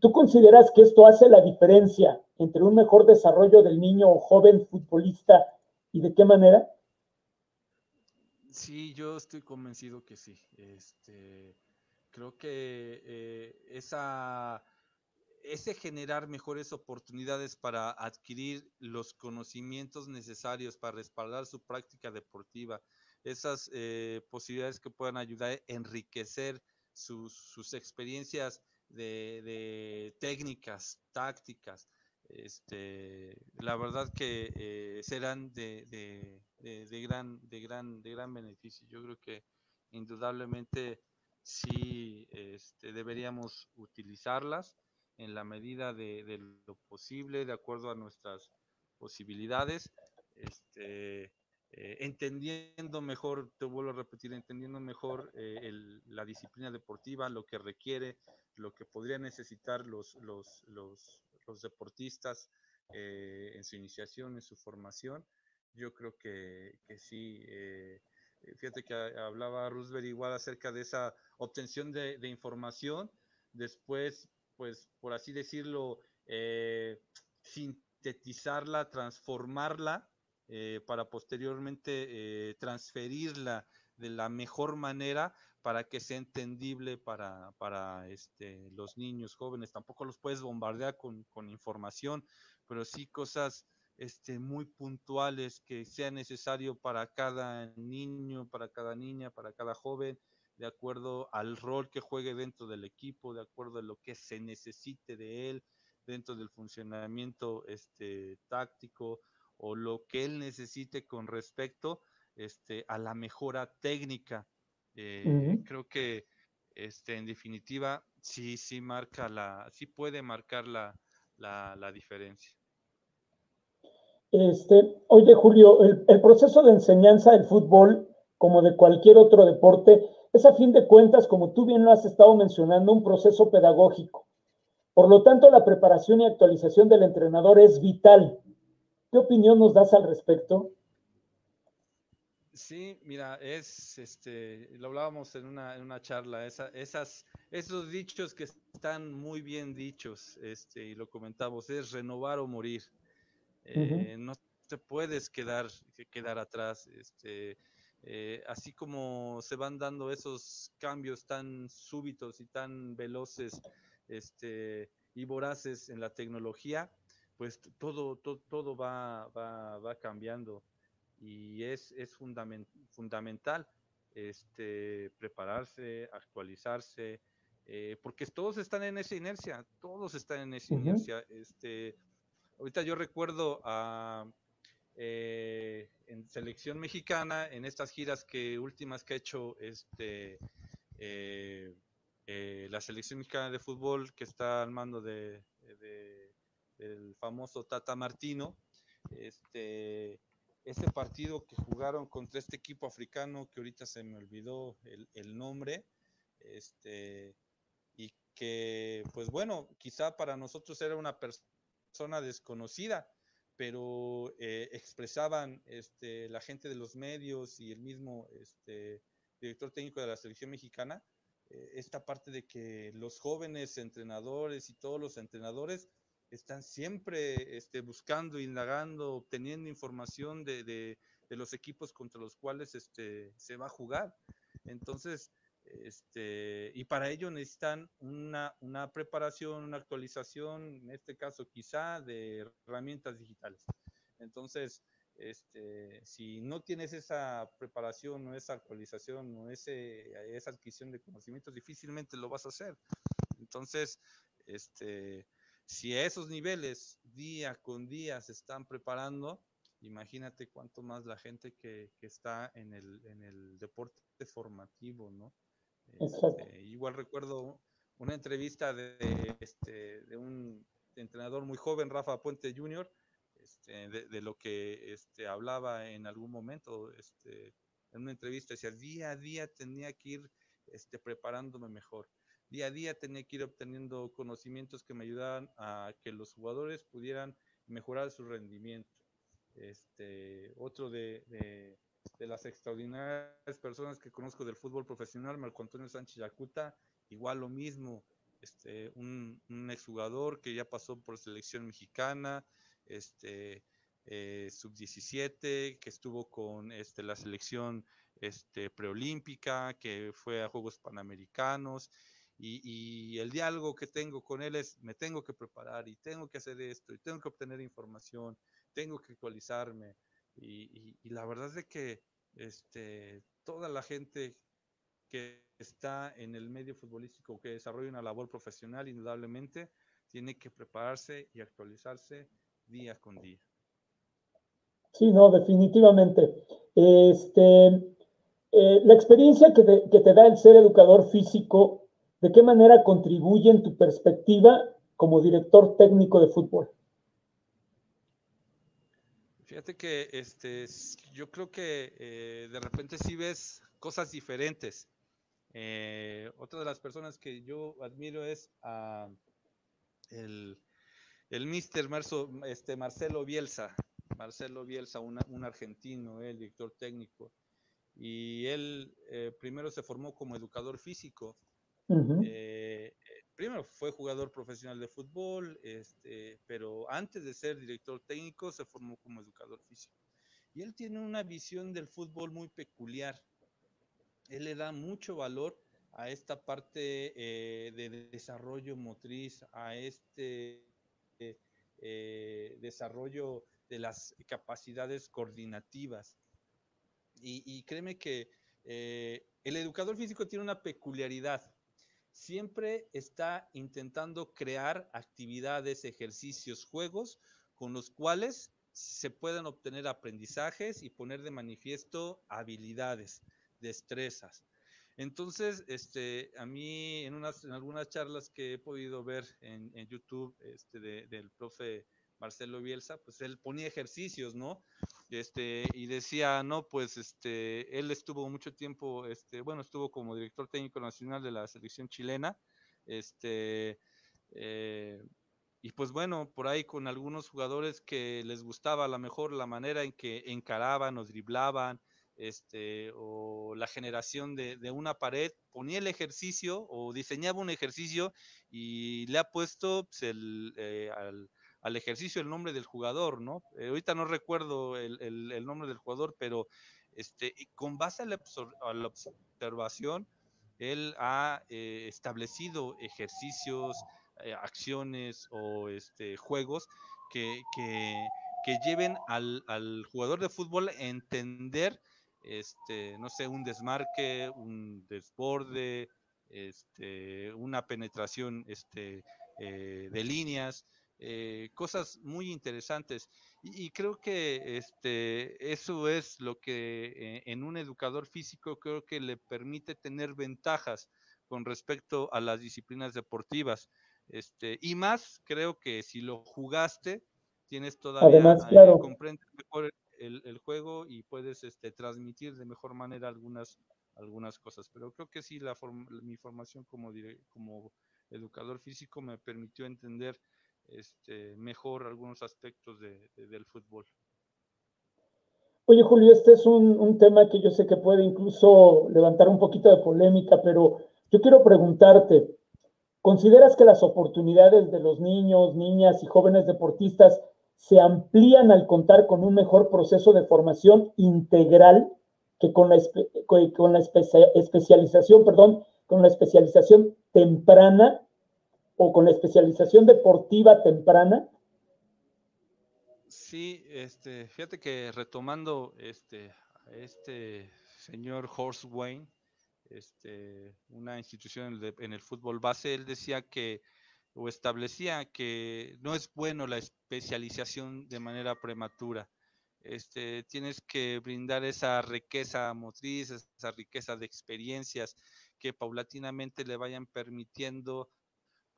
¿Tú consideras que esto hace la diferencia entre un mejor desarrollo del niño o joven futbolista ¿Y de qué manera? Sí, yo estoy convencido que sí. Este, creo que eh, esa, ese generar mejores oportunidades para adquirir los conocimientos necesarios para respaldar su práctica deportiva, esas eh, posibilidades que puedan ayudar a enriquecer sus, experiencias de, de técnicas, tácticas, este, la verdad que eh, serán de, de, gran, de, gran, de gran beneficio. Yo creo que indudablemente sí este, deberíamos utilizarlas en la medida de, lo posible, de acuerdo a nuestras posibilidades, este, eh, entendiendo mejor, te vuelvo a repetir, entendiendo mejor eh, la disciplina deportiva, lo que requiere, lo que podría necesitar los, los, los, los deportistas eh, en su iniciación, en su formación. Yo creo que, que sí. Eh, fíjate que hablaba Roosevelt igual acerca de esa obtención de, información, después, pues, por así decirlo, eh, sintetizarla, transformarla para posteriormente transferirla de la mejor manera para que sea entendible para, para este, los niños jóvenes. Tampoco los puedes bombardear con, con información, pero sí cosas este, muy puntuales que sea necesario para cada niño, para cada niña, para cada joven, de acuerdo al rol que juegue dentro del equipo, de acuerdo a lo que se necesite de él, dentro del funcionamiento este, táctico o lo que él necesite con respecto este, a la mejora técnica eh, creo que este, en definitiva sí, sí marca la, sí puede marcar la, la, diferencia. Este, oye, Julio, el, el, proceso de enseñanza del fútbol, como de cualquier otro deporte, es a fin de cuentas, como tú bien lo has estado mencionando, un proceso pedagógico. Por lo tanto, la preparación y actualización del entrenador es vital. ¿Qué opinión nos das al respecto? Sí, mira, es, este, lo hablábamos en una, en una charla, esas, esos dichos que están muy bien dichos, este, y lo comentamos, es renovar o morir. Eh, no te puedes quedar, quedar atrás, este, eh, así como se van dando esos cambios tan súbitos y tan veloces, este, y voraces en la tecnología, pues todo, todo, todo va, va, va cambiando y es, es fundamental este, prepararse, actualizarse, eh, porque todos están en esa inercia, todos están en esa inercia. Este, ahorita yo recuerdo a, eh, en selección mexicana, en estas giras que últimas que ha hecho este, eh, eh, la selección mexicana de fútbol que está al mando de, del famoso Tata Martino, este, ese partido que jugaron contra este equipo africano, que ahorita se me olvidó el, el nombre, este, y que, pues bueno, quizá para nosotros era una persona desconocida, pero eh, expresaban este, la gente de los medios y el mismo este, director técnico de la selección mexicana, eh, esta parte de que los jóvenes entrenadores y todos los entrenadores están siempre este, buscando, indagando, obteniendo información de, de, de, los equipos contra los cuales este, se va a jugar. Entonces, este, y para ello necesitan una, una, preparación, una actualización, en este caso quizá de herramientas digitales. Entonces, este, si no tienes esa preparación o esa actualización o ese, esa adquisición de conocimientos, difícilmente lo vas a hacer. Entonces, este, si esos niveles día con día se están preparando, imagínate cuánto más la gente que, que está en el, en el deporte formativo, ¿no? Este, igual recuerdo una entrevista de, este, de un entrenador muy joven, Rafa Puente Jr., este, de, lo que este, hablaba en algún momento, este, en una entrevista, decía, día a día tenía que ir este, preparándome mejor, día a día tenía que ir obteniendo conocimientos que me ayudaran a que los jugadores pudieran mejorar su rendimiento. Este, otro de de las extraordinarias personas que conozco del fútbol profesional, Marco Antonio Sánchez Yacuta, igual lo mismo, este, un, exjugador que ya pasó por selección mexicana, este, eh, sub-17, que estuvo con este, la selección este, preolímpica, que fue a Juegos Panamericanos, y, y, el diálogo que tengo con él es, me tengo que preparar y tengo que hacer esto, y tengo que obtener información, tengo que actualizarme, y, la verdad es que este, toda la gente que está en el medio futbolístico, que desarrolla una labor profesional, indudablemente tiene que prepararse y actualizarse día con día. Sí, no, definitivamente. Este, eh, la experiencia que te, da el ser educador físico, ¿de qué manera contribuye en tu perspectiva como director técnico de fútbol? Fíjate que este, yo creo que eh, de repente sí ves cosas diferentes. Eh, otra de las personas que yo admiro es a el, el mister Marzo, este, Marcelo Bielsa. Marcelo Bielsa, una, un argentino, el director técnico. Y él eh, primero se formó como educador físico. Uh -huh primero fue jugador profesional de fútbol, este, pero antes de ser director técnico se formó como educador físico. Y él tiene una visión del fútbol muy peculiar. Él le da mucho valor a esta parte eh, de desarrollo motriz, a este eh, desarrollo de las capacidades coordinativas. Y, y créeme que eh, el educador físico tiene una peculiaridad siempre está intentando crear actividades, ejercicios, juegos con los cuales se pueden obtener aprendizajes y poner de manifiesto habilidades, destrezas. Entonces, este, a mí en, unas, en algunas charlas que he podido ver en, YouTube este, de, del profe Marcelo Bielsa, pues él ponía ejercicios, ¿no? Este, y decía, no, pues este, él estuvo mucho tiempo, este, bueno, estuvo como director técnico nacional de la selección chilena, este, eh, y pues bueno, por ahí con algunos jugadores que les gustaba a lo mejor la manera en que encaraban o driblaban, este, o la generación de, de, una pared, ponía el ejercicio o diseñaba un ejercicio y le ha puesto pues, el, eh, al, al ejercicio el nombre del jugador, ¿no? Eh, ahorita no recuerdo el, el, nombre del jugador, pero este, con base a la, observación, él ha eh, establecido ejercicios, eh, acciones o este, juegos que, que, lleven al, al, jugador de fútbol a entender, este, no sé, un desmarque, un desborde, este, una penetración este, de líneas. Eh, cosas muy interesantes. Y, y, creo que este, eso es lo que eh, en un educador físico creo que le permite tener ventajas, con respecto a las disciplinas deportivas. Este, y más, creo que si lo jugaste, tienes todavía, Además, claro. comprendes mejor el, juego y puedes este, transmitir de mejor manera algunas, algunas cosas. Pero creo que sí, la mi formación como, como educador físico me permitió entender este, mejor algunos aspectos del fútbol. Oye, Julio, este es un, tema que yo sé que puede incluso levantar un poquito de polémica, pero yo quiero preguntarte, ¿consideras que las oportunidades de los niños, niñas y jóvenes deportistas se amplían al contar con un mejor proceso de formación integral que con la, especialización, con la especialización temprana o con la especialización deportiva temprana? Sí, este, fíjate que retomando este, este señor Horst Wayne, este, una institución en el fútbol base, él decía que o establecía que no es bueno la especialización de manera prematura. Este, tienes que brindar esa riqueza motriz, esa riqueza de experiencias que paulatinamente le vayan permitiendo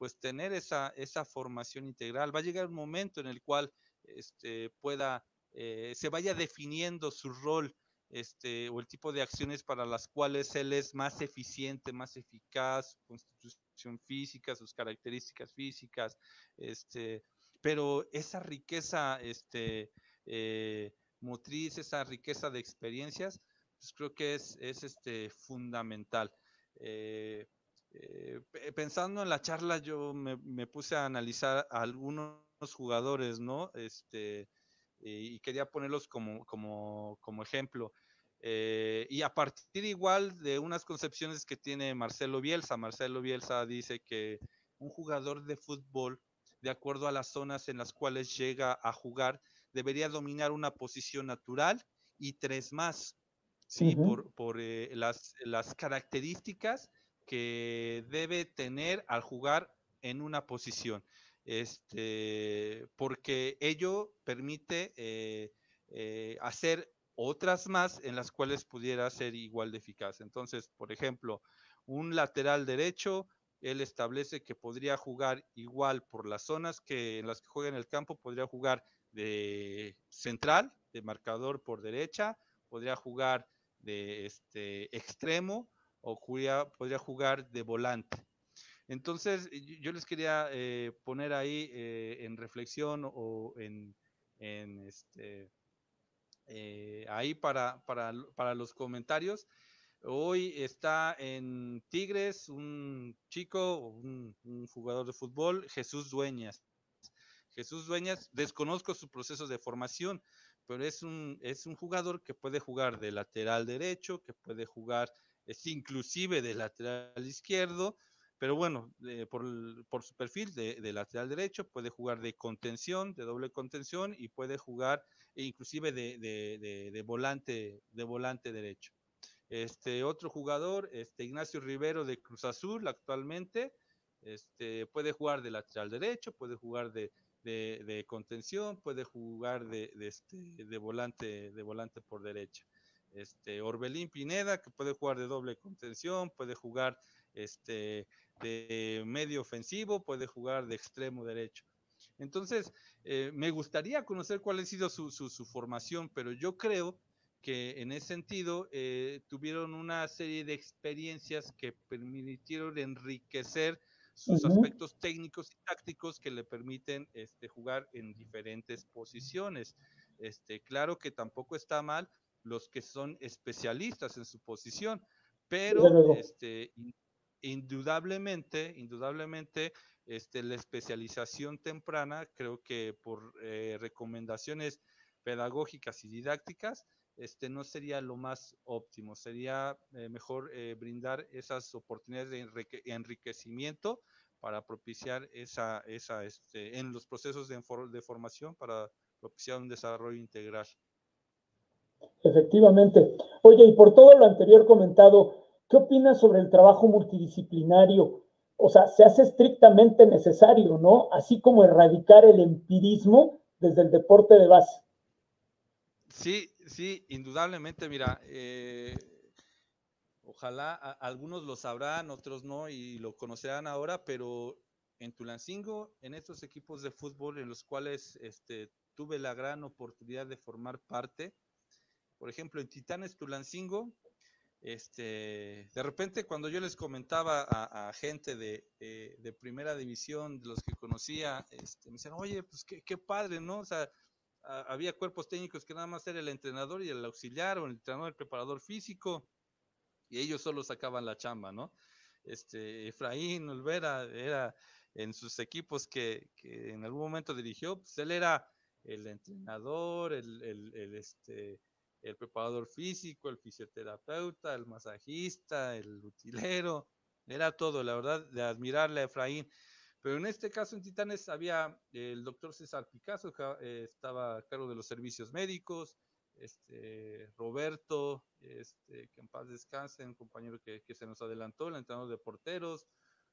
pues tener esa, esa formación integral. Va a llegar un momento en el cual este, pueda, eh, se vaya definiendo su rol este, o el tipo de acciones para las cuales él es más eficiente, más eficaz, su constitución física, sus características físicas, este, pero esa riqueza este, eh, motriz, esa riqueza de experiencias, pues creo que es, es este, fundamental. Eh, eh, pensando en la charla, yo me, me, puse a analizar a algunos jugadores, ¿no? Este, y quería ponerlos como, como, como ejemplo. Eh, y a partir igual de unas concepciones que tiene Marcelo Bielsa, Marcelo Bielsa dice que un jugador de fútbol, de acuerdo a las zonas en las cuales llega a jugar, debería dominar una posición natural y tres más, ¿sí? Por, por eh, las, las características que debe tener al jugar en una posición este, porque ello permite eh, eh, hacer otras más en las cuales pudiera ser igual de eficaz. Entonces, por ejemplo, un lateral derecho, él establece que podría jugar igual por las zonas que en las que juega en el campo, podría jugar de central, de marcador por derecha, podría jugar de este extremo o podría jugar de volante. Entonces, yo les quería eh, poner ahí eh, en reflexión o en, este, eh, ahí para, para, los comentarios. Hoy está en Tigres un chico, un, un jugador de fútbol, Jesús Dueñas. Jesús Dueñas, desconozco su proceso de formación, pero es un, es un jugador que puede jugar de lateral derecho, que puede jugar es inclusive de lateral izquierdo, pero bueno, por, su perfil de, lateral derecho, puede jugar de contención, de doble contención y puede jugar inclusive de, volante, de volante derecho. Este otro jugador, este Ignacio Rivero de Cruz Azul actualmente, este, puede jugar de lateral derecho, puede jugar de, contención, puede jugar de, este, de, volante, de volante por derecha. Este, Orbelín Pineda, que puede jugar de doble contención, puede jugar este, de medio ofensivo, puede jugar de extremo derecho. Entonces, eh, me gustaría conocer cuál ha sido su, formación, pero yo creo que en ese sentido eh, tuvieron una serie de experiencias que permitieron enriquecer sus aspectos técnicos y tácticos que le permiten este, jugar en diferentes posiciones. Este, claro que tampoco está mal los que son especialistas en su posición, pero este, indudablemente, indudablemente, este, la especialización temprana, creo que por eh, recomendaciones pedagógicas y didácticas, este, no sería lo más óptimo, sería eh, mejor eh, brindar esas oportunidades de enriquecimiento para propiciar esa, esa este, en los procesos de, de formación para propiciar un desarrollo integral. Efectivamente. Oye, y por todo lo anterior comentado, ¿Qué opinas sobre el trabajo multidisciplinario? O sea, se hace estrictamente necesario, ¿no? Así como erradicar el empirismo desde el deporte de base. Sí, sí, indudablemente, mira, eh, ojalá algunos lo sabrán, otros no y lo conocerán ahora, pero en Tulancingo, en estos equipos de fútbol en los cuales este, tuve la gran oportunidad de formar parte, por ejemplo, en Titanes Tulancingo, este, de repente cuando yo les comentaba a, gente de, de, primera división, de los que conocía, este, me decían, oye, pues qué, qué padre, ¿no? O sea, había cuerpos técnicos que nada más era el entrenador y el auxiliar o el entrenador, el preparador físico, y ellos solo sacaban la chamba, ¿no? Este, Efraín Olvera era en sus equipos que, que en algún momento dirigió, pues él era el entrenador, el, el, el, este, el preparador físico, el fisioterapeuta, el masajista, el utilero, era todo, la verdad, de admirarle a Efraín. Pero en este caso en Titanes había el doctor César Picasso, que eh, estaba a cargo de los servicios médicos, este, Roberto, este, que en paz descanse, un compañero que, que, se nos adelantó, el entrenador de porteros,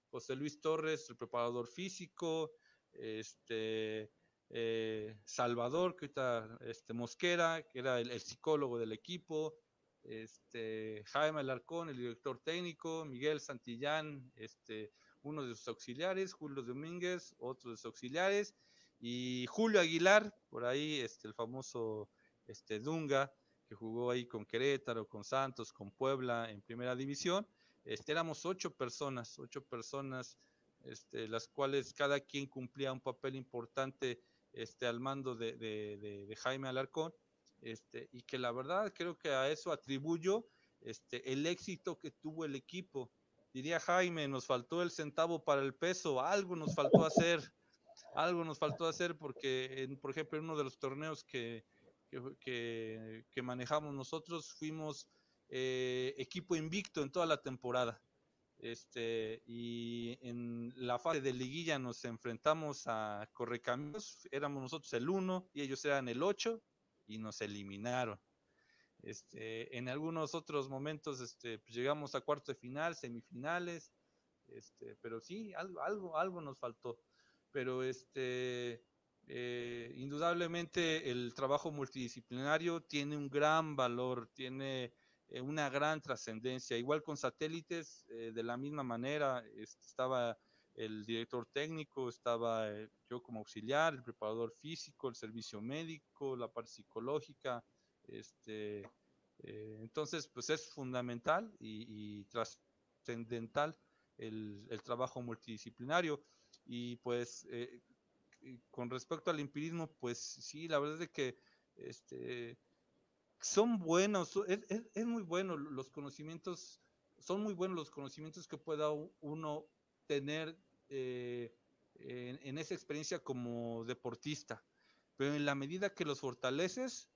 José Luis Torres, el preparador físico, este, eh, Salvador, que ahorita, este, Mosquera, que era el, psicólogo del equipo, este, Jaime Alarcón, el director técnico, Miguel Santillán, este, uno de sus auxiliares, Julio Domínguez, otro de sus auxiliares, y Julio Aguilar, por ahí, este, el famoso este, Dunga, que jugó ahí con Querétaro, con Santos, con Puebla en primera división. Este, éramos ocho personas, ocho personas, este, las cuales cada quien cumplía un papel importante este, al mando de, Jaime Alarcón, este, y que la verdad creo que a eso atribuyo este, el éxito que tuvo el equipo diría Jaime, nos faltó el centavo para el peso, algo nos faltó hacer, algo nos faltó hacer porque, en, por ejemplo, en uno de los torneos que, manejamos nosotros fuimos eh, equipo invicto en toda la temporada. Este, y en la fase de liguilla nos enfrentamos a Correcaminos, éramos nosotros el 1 y ellos eran el 8 y nos eliminaron. Este, en algunos otros momentos este, pues llegamos a cuarto de final, semifinales, este, pero sí, algo, algo, algo nos faltó. Pero este, eh, indudablemente el trabajo multidisciplinario tiene un gran valor, tiene eh, una gran trascendencia. Igual con satélites, eh, de la misma manera, este, estaba el director técnico, estaba eh, yo como auxiliar, el preparador físico, el servicio médico, la parte psicológica, este, entonces, pues es fundamental y, trascendental el, el, trabajo multidisciplinario. Y pues, eh, con respecto al empirismo, pues sí, la verdad es que este, son buenos, es, es, es, muy bueno los conocimientos, son muy buenos los conocimientos que pueda uno tener eh, en, en esa experiencia como deportista. Pero en la medida que los fortaleces,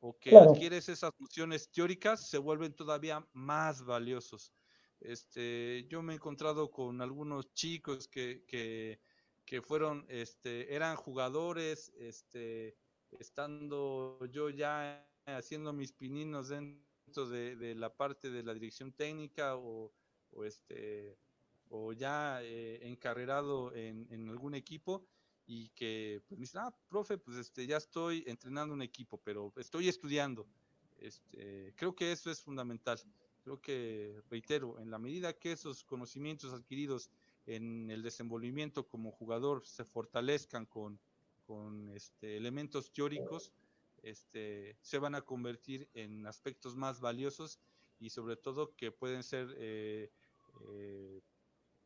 o que claro. adquieres esas nociones teóricas, se vuelven todavía más valiosos. Este, yo me he encontrado con algunos chicos que, que, que fueron, este, eran jugadores, este, estando yo ya haciendo mis pininos dentro de, de la parte de la dirección técnica o, o este, o ya eh, encarrerado en, en algún equipo y que pues me dicen, ah, profe, pues este, ya estoy entrenando un equipo, pero estoy estudiando. Este, creo que eso es fundamental. Creo que, reitero, en la medida que esos conocimientos adquiridos en el desenvolvimiento como jugador se fortalezcan con, con este, elementos teóricos, este, se van a convertir en aspectos más valiosos y sobre todo que pueden ser eh, eh,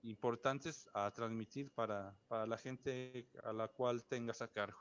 importantes a transmitir para, para, la gente a la cual tengas a cargo.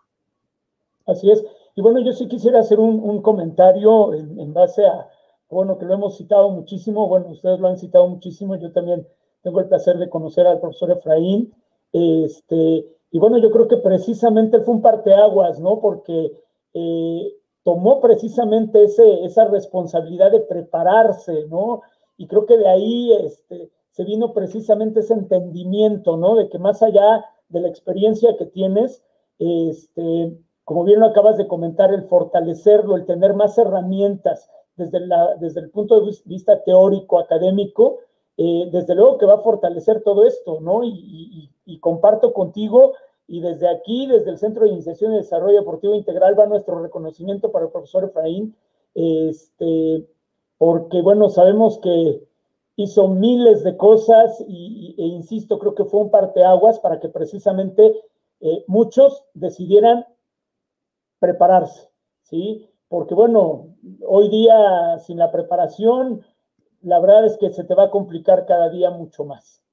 Así es. Y bueno, yo sí quisiera hacer un, un comentario en, en, base a, bueno, que lo hemos citado muchísimo, bueno, ustedes lo han citado muchísimo, yo también tengo el placer de conocer al profesor Efraín, este, y bueno, yo creo que precisamente fue un parteaguas, ¿no? Porque eh, tomó precisamente esa responsabilidad de prepararse, ¿no? Y creo que de ahí, este, se vino precisamente ese entendimiento, ¿no? De que más allá de la experiencia que tienes, este, como bien acabas de comentar, el fortalecerlo, el tener más herramientas desde, el punto de vista teórico, académico, eh, desde luego que va a fortalecer todo esto, ¿no? Y, comparto contigo, y desde aquí, desde el Centro de Iniciación y Desarrollo Deportivo Integral, va nuestro reconocimiento para el profesor Efraín, este, porque, bueno, sabemos que hizo miles de cosas y, e insisto, creo que fue un parteaguas para que precisamente eh, muchos decidieran prepararse, ¿sí? Porque bueno, hoy día sin la preparación, la verdad es que se te va a complicar cada día mucho más.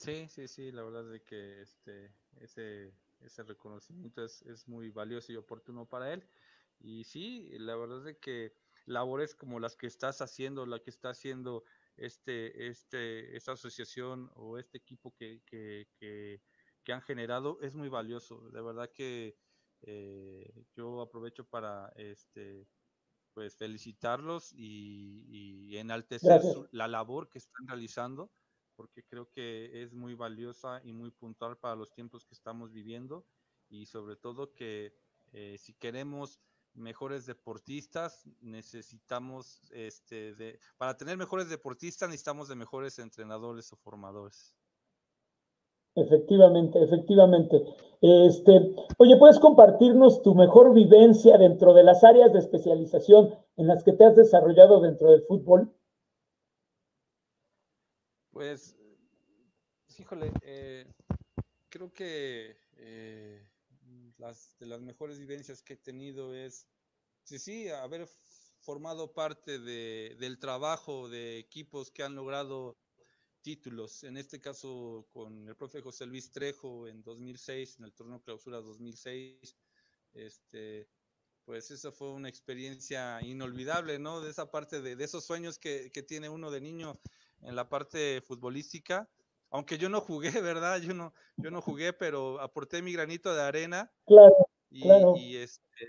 Sí, sí, sí, la verdad es que este, ese, ese reconocimiento es, es muy valioso y oportuno para él. Y sí, la verdad es que labores como las que estás haciendo, la que está haciendo este, este, esta asociación o este equipo que, que, que, han generado es muy valioso. De verdad que eh, yo aprovecho para este, pues felicitarlos y, y enaltecer la labor que están realizando, porque creo que es muy valiosa y muy puntual para los tiempos que estamos viviendo y sobre todo que eh, si queremos mejores deportistas, necesitamos, este, de, para tener mejores deportistas necesitamos de mejores entrenadores o formadores. Efectivamente, efectivamente. Este, oye, ¿puedes compartirnos tu mejor vivencia dentro de las áreas de especialización en las que te has desarrollado dentro del fútbol? Pues, híjole, eh, creo que eh, las, de las mejores vivencias que he tenido es, sí, sí, haber formado parte de, del trabajo de equipos que han logrado títulos, en este caso con el profe José Luis Trejo en 2006, en el torneo clausura 2006, este, pues esa fue una experiencia inolvidable, ¿no? De esa parte de, de esos sueños que, que, tiene uno de niño en la parte futbolística aunque yo no jugué, *laughs* ¿verdad? Yo no, yo no jugué, pero aporté mi granito de arena. Claro, y, claro. Y, este,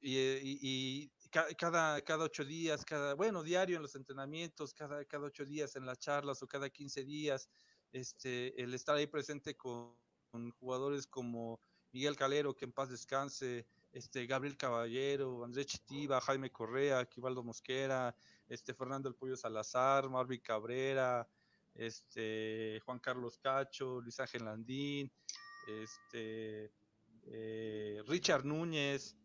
y, y, cada, cada ocho días, cada, bueno, diario en los entrenamientos, cada, cada ocho días en las charlas o cada quince días, este, el estar ahí presente con, con jugadores como Miguel Calero, que en paz descanse, este, Gabriel Caballero, Andrés Chitiva, Jaime Correa, Quivaldo Mosquera, este, Fernando El Pollo Salazar, Marvin Cabrera, este, Juan Carlos Cacho, Luis Ángel este, eh, Richard Núñez.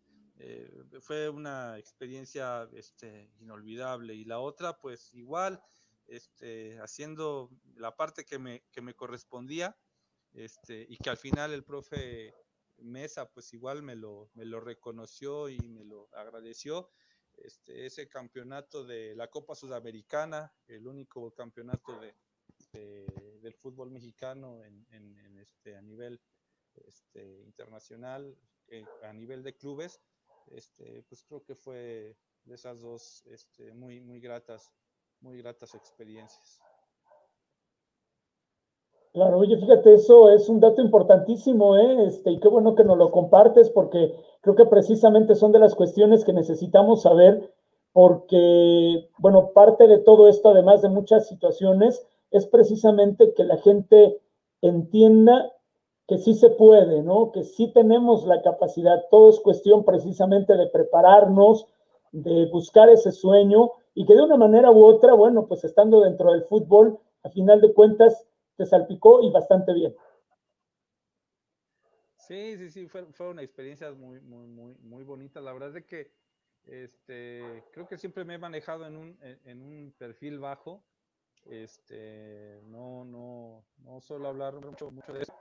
Eh, fue una experiencia este, inolvidable. Y la otra, pues igual, este, haciendo la parte que me, que me correspondía este, y que al final el profe Mesa, pues igual me lo, me lo reconoció y me lo agradeció. Este, ese campeonato de la Copa Sudamericana, el único campeonato de, este, del fútbol mexicano en, en, este, a nivel este, internacional, eh, a nivel de clubes, este, pues creo que fue de esas dos este, muy, muy gratas, muy gratas experiencias. Claro, oye, fíjate, eso es un dato importantísimo, ¿eh? Este, y qué bueno que nos lo compartes, porque creo que precisamente son de las cuestiones que necesitamos saber, porque, bueno, parte de todo esto, además de muchas situaciones, es precisamente que la gente entienda que sí se puede, ¿no? Que sí tenemos la capacidad. Todo es cuestión precisamente de prepararnos, de buscar ese sueño y que de una manera u otra, bueno, pues estando dentro del fútbol, a final de cuentas, te salpicó y bastante bien. Sí, sí, sí, fue, fue una experiencia muy, muy, muy, muy bonita. La verdad es que este, creo que siempre me he manejado en un, en un perfil bajo este, no, no, no suelo hablar mucho, mucho de eso.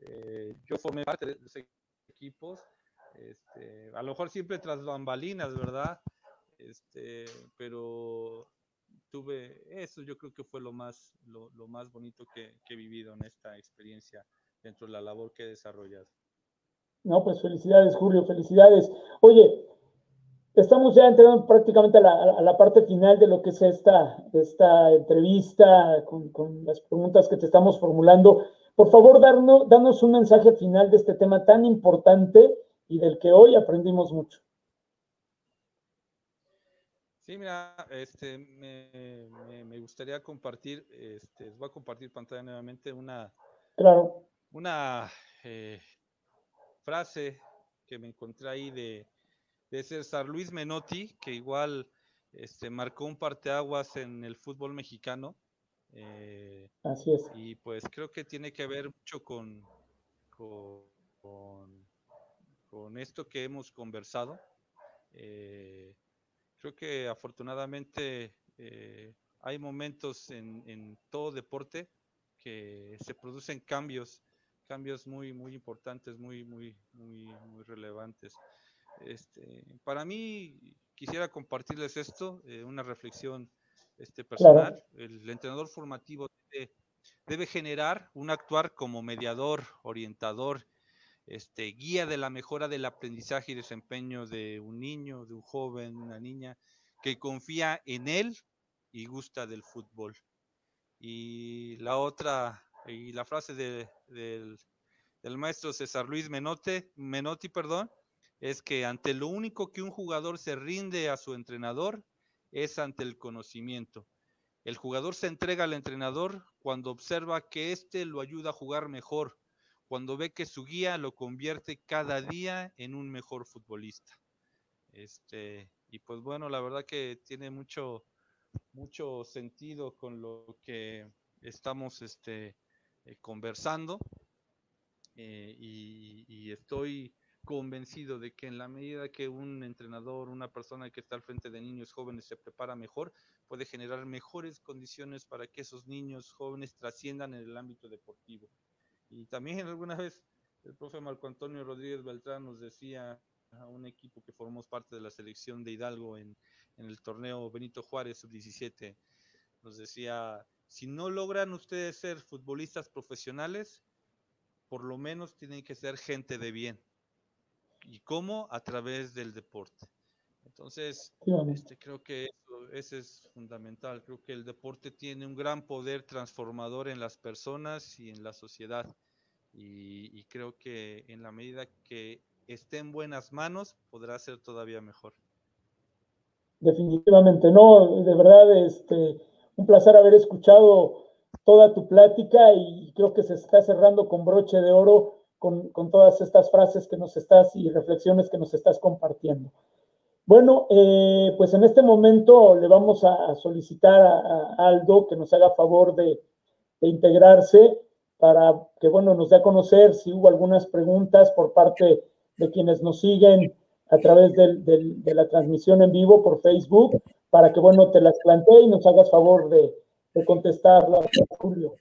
Eh, yo formé parte de esos equipos, este, a lo mejor siempre tras bambalinas, ¿verdad? Este, pero tuve eso, yo creo que fue lo más, lo, lo más bonito que, que, he vivido en esta experiencia dentro de la labor que he desarrollado. No, pues felicidades, Julio, felicidades. Oye, Estamos ya entrando prácticamente a la, parte final de lo que es esta, esta entrevista con, con, las preguntas que te estamos formulando. Por favor, darnos, danos un mensaje final de este tema tan importante y del que hoy aprendimos mucho. Sí, mira, este, me, me, me gustaría compartir, este, voy a compartir pantalla nuevamente una, claro. Una eh, frase que me encontré ahí de de César Luis Menotti, que igual este, marcó un parteaguas en el fútbol mexicano. Eh, Así es. Y pues creo que tiene que ver mucho con, con, con, esto que hemos conversado. Eh, creo que afortunadamente eh, hay momentos en, en, todo deporte que se producen cambios, cambios muy, muy importantes, muy, muy, muy, muy relevantes. Este, para mí, quisiera compartirles esto, eh, una reflexión este, personal. El entrenador formativo debe, debe, generar un actuar como mediador, orientador, este, guía de la mejora del aprendizaje y desempeño de un niño, de un joven, una niña, que confía en él y gusta del fútbol. Y la otra, y la frase de, del, del, maestro César Luis Menote, Menotti, perdón, es que ante lo único que un jugador se rinde a su entrenador es ante el conocimiento. El jugador se entrega al entrenador cuando observa que éste lo ayuda a jugar mejor, cuando ve que su guía lo convierte cada día en un mejor futbolista. Este, y pues bueno, la verdad que tiene mucho, mucho sentido con lo que estamos este, eh, conversando. Eh, y, y, estoy convencido de que en la medida que un entrenador, una persona que está al frente de niños jóvenes se prepara mejor, puede generar mejores condiciones para que esos niños jóvenes trasciendan en el ámbito deportivo. Y también alguna vez el profe Marco Antonio Rodríguez Beltrán nos decía a un equipo que formamos parte de la selección de Hidalgo en, en el torneo Benito Juárez sub-17, nos decía, si no logran ustedes ser futbolistas profesionales, por lo menos tienen que ser gente de bien ¿Y cómo? A través del deporte. Entonces, este, creo que eso, ese es fundamental. Creo que el deporte tiene un gran poder transformador en las personas y en la sociedad. Y, y, creo que en la medida que esté en buenas manos, podrá ser todavía mejor. Definitivamente, no, de verdad, este, un placer haber escuchado toda tu plática y creo que se está cerrando con broche de oro con, todas estas frases que nos estás y reflexiones que nos estás compartiendo. Bueno, eh, pues en este momento le vamos a solicitar a, Aldo que nos haga favor de, integrarse para que, bueno, nos dé a conocer si hubo algunas preguntas por parte de quienes nos siguen a través de la transmisión en vivo por Facebook, para que, bueno, te las plantee y nos hagas favor de, de contestarlas, Julio.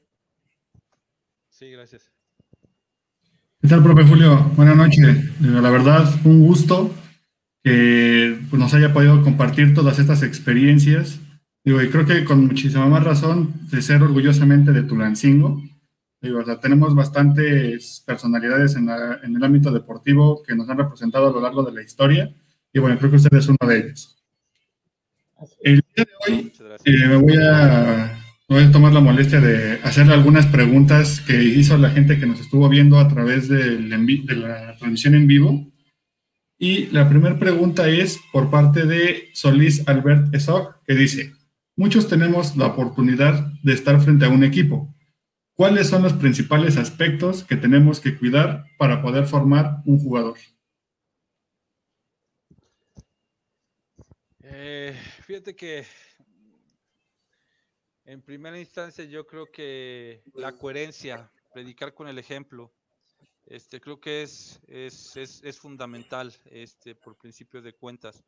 Sí, gracias. ¿Qué tal, profe Julio? Buenas noches. La verdad, un gusto que pues, nos haya podido compartir todas estas experiencias. Digo, y creo que con muchísima más razón de ser orgullosamente de Tulancingo. Digo, o sea, tenemos bastantes personalidades en, en, el ámbito deportivo que nos han representado a lo largo de la historia. Y bueno, creo que usted es uno de ellos. El día de hoy eh, me voy a voy a tomar la molestia de hacerle algunas preguntas que hizo la gente que nos estuvo viendo a través de la transmisión en vivo. Y la primera pregunta es por parte de Solís Albert Esog, que dice, muchos tenemos la oportunidad de estar frente a un equipo. ¿Cuáles son los principales aspectos que tenemos que cuidar para poder formar un jugador? Eh, fíjate que en primera instancia, yo creo que la coherencia, predicar con el ejemplo, este, creo que es, es, es, es fundamental este, por principio de cuentas.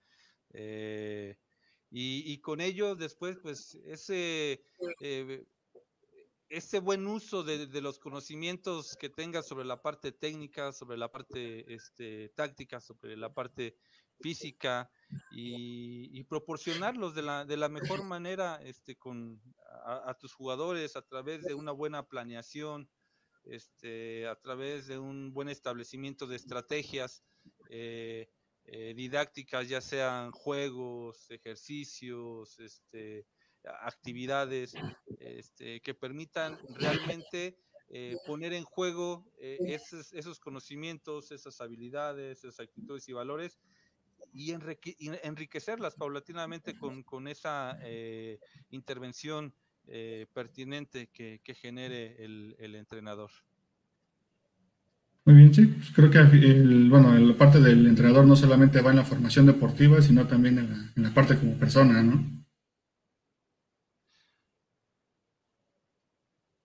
Eh, y, y, con ello, después, pues, ese, eh, ese buen uso de, de, los conocimientos que tengas sobre la parte técnica, sobre la parte este, táctica, sobre la parte física y, y proporcionarlos de la, de la, mejor *laughs* manera este, con, a, tus jugadores a través de una buena planeación, este, a través de un buen establecimiento de estrategias eh, eh, didácticas, ya sean juegos, ejercicios, este, actividades este, que permitan realmente eh, poner en juego esos, esos, conocimientos, esas habilidades, esas actitudes y valores y, enriquecerlas paulatinamente con, esa intervención eh, pertinente que, genere el, entrenador. Muy bien, sí, pues creo que el, bueno, la parte del entrenador no solamente va en la formación deportiva, sino también en la, en la parte como persona, ¿no?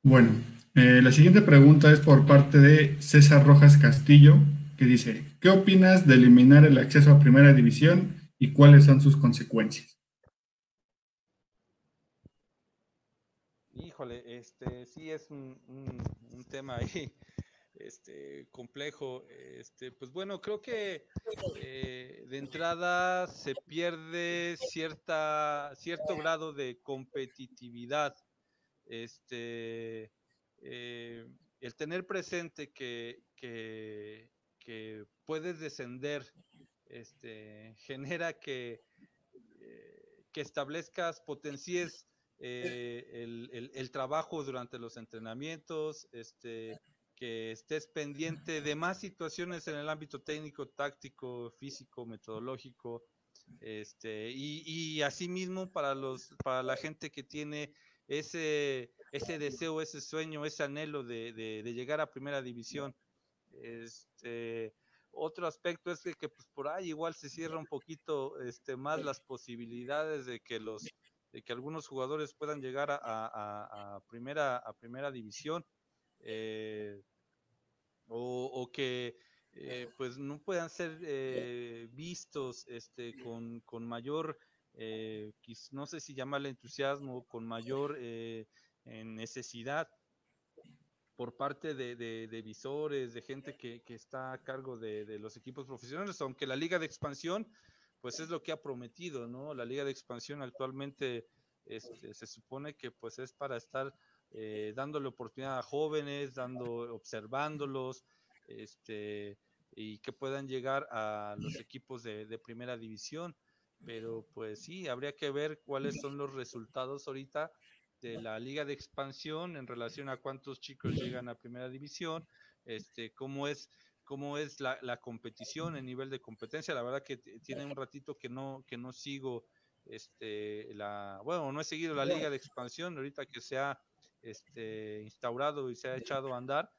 Bueno, eh, la siguiente pregunta es por parte de César Rojas Castillo, que dice, ¿qué opinas de eliminar el acceso a primera división y cuáles son sus consecuencias. Híjole, este sí es un, un tema ahí *laughs* este, complejo. Este, pues bueno, creo que eh, de entrada se pierde cierta, cierto grado de competitividad. Este, eh, el tener presente que, que, puedes descender este, genera que, eh, que establezcas, potencies el, el, el, trabajo durante los entrenamientos, este, que estés pendiente de más situaciones en el ámbito técnico, táctico, físico, metodológico, este, y, y asimismo para los, para la gente que tiene ese, ese deseo, ese sueño, ese anhelo de, de, llegar a primera división. Este, otro aspecto es que, pues, por ahí igual se cierra un poquito este, más las posibilidades de que los de que algunos jugadores puedan llegar a, a, primera a primera división eh, o, que eh, pues no puedan ser eh, vistos este, con, con mayor, no sé si llamarle entusiasmo, con mayor necesidad por parte de, de, visores, de gente que, que, está a cargo de, de, los equipos profesionales, aunque la liga de expansión, pues es lo que ha prometido, ¿no? La liga de expansión actualmente este, se supone que pues es para estar eh, dándole oportunidad a jóvenes, dando, observándolos, este, y que puedan llegar a los equipos de, primera división. Pero pues sí, habría que ver cuáles son los resultados ahorita de la liga de expansión en relación a cuántos chicos llegan a primera división, este, cómo es cómo es la, la competición, el nivel de competencia. La verdad que tiene un ratito que no, que no sigo este, la, bueno, no he seguido la liga de expansión, ahorita que se ha este, instaurado y se ha echado a andar.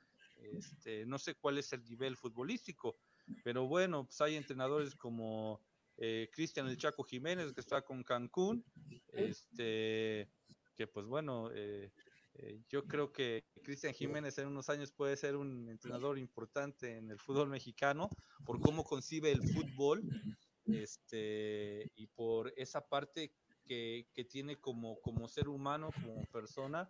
Este, no sé cuál es el nivel futbolístico, pero bueno, pues hay entrenadores como eh, Cristian El Chaco Jiménez, que está con Cancún, este, que pues bueno, eh, eh, yo creo que Cristian Jiménez en unos años puede ser un entrenador importante en el fútbol mexicano por cómo concibe el fútbol este, y por esa parte que, que tiene como, como ser humano, como persona,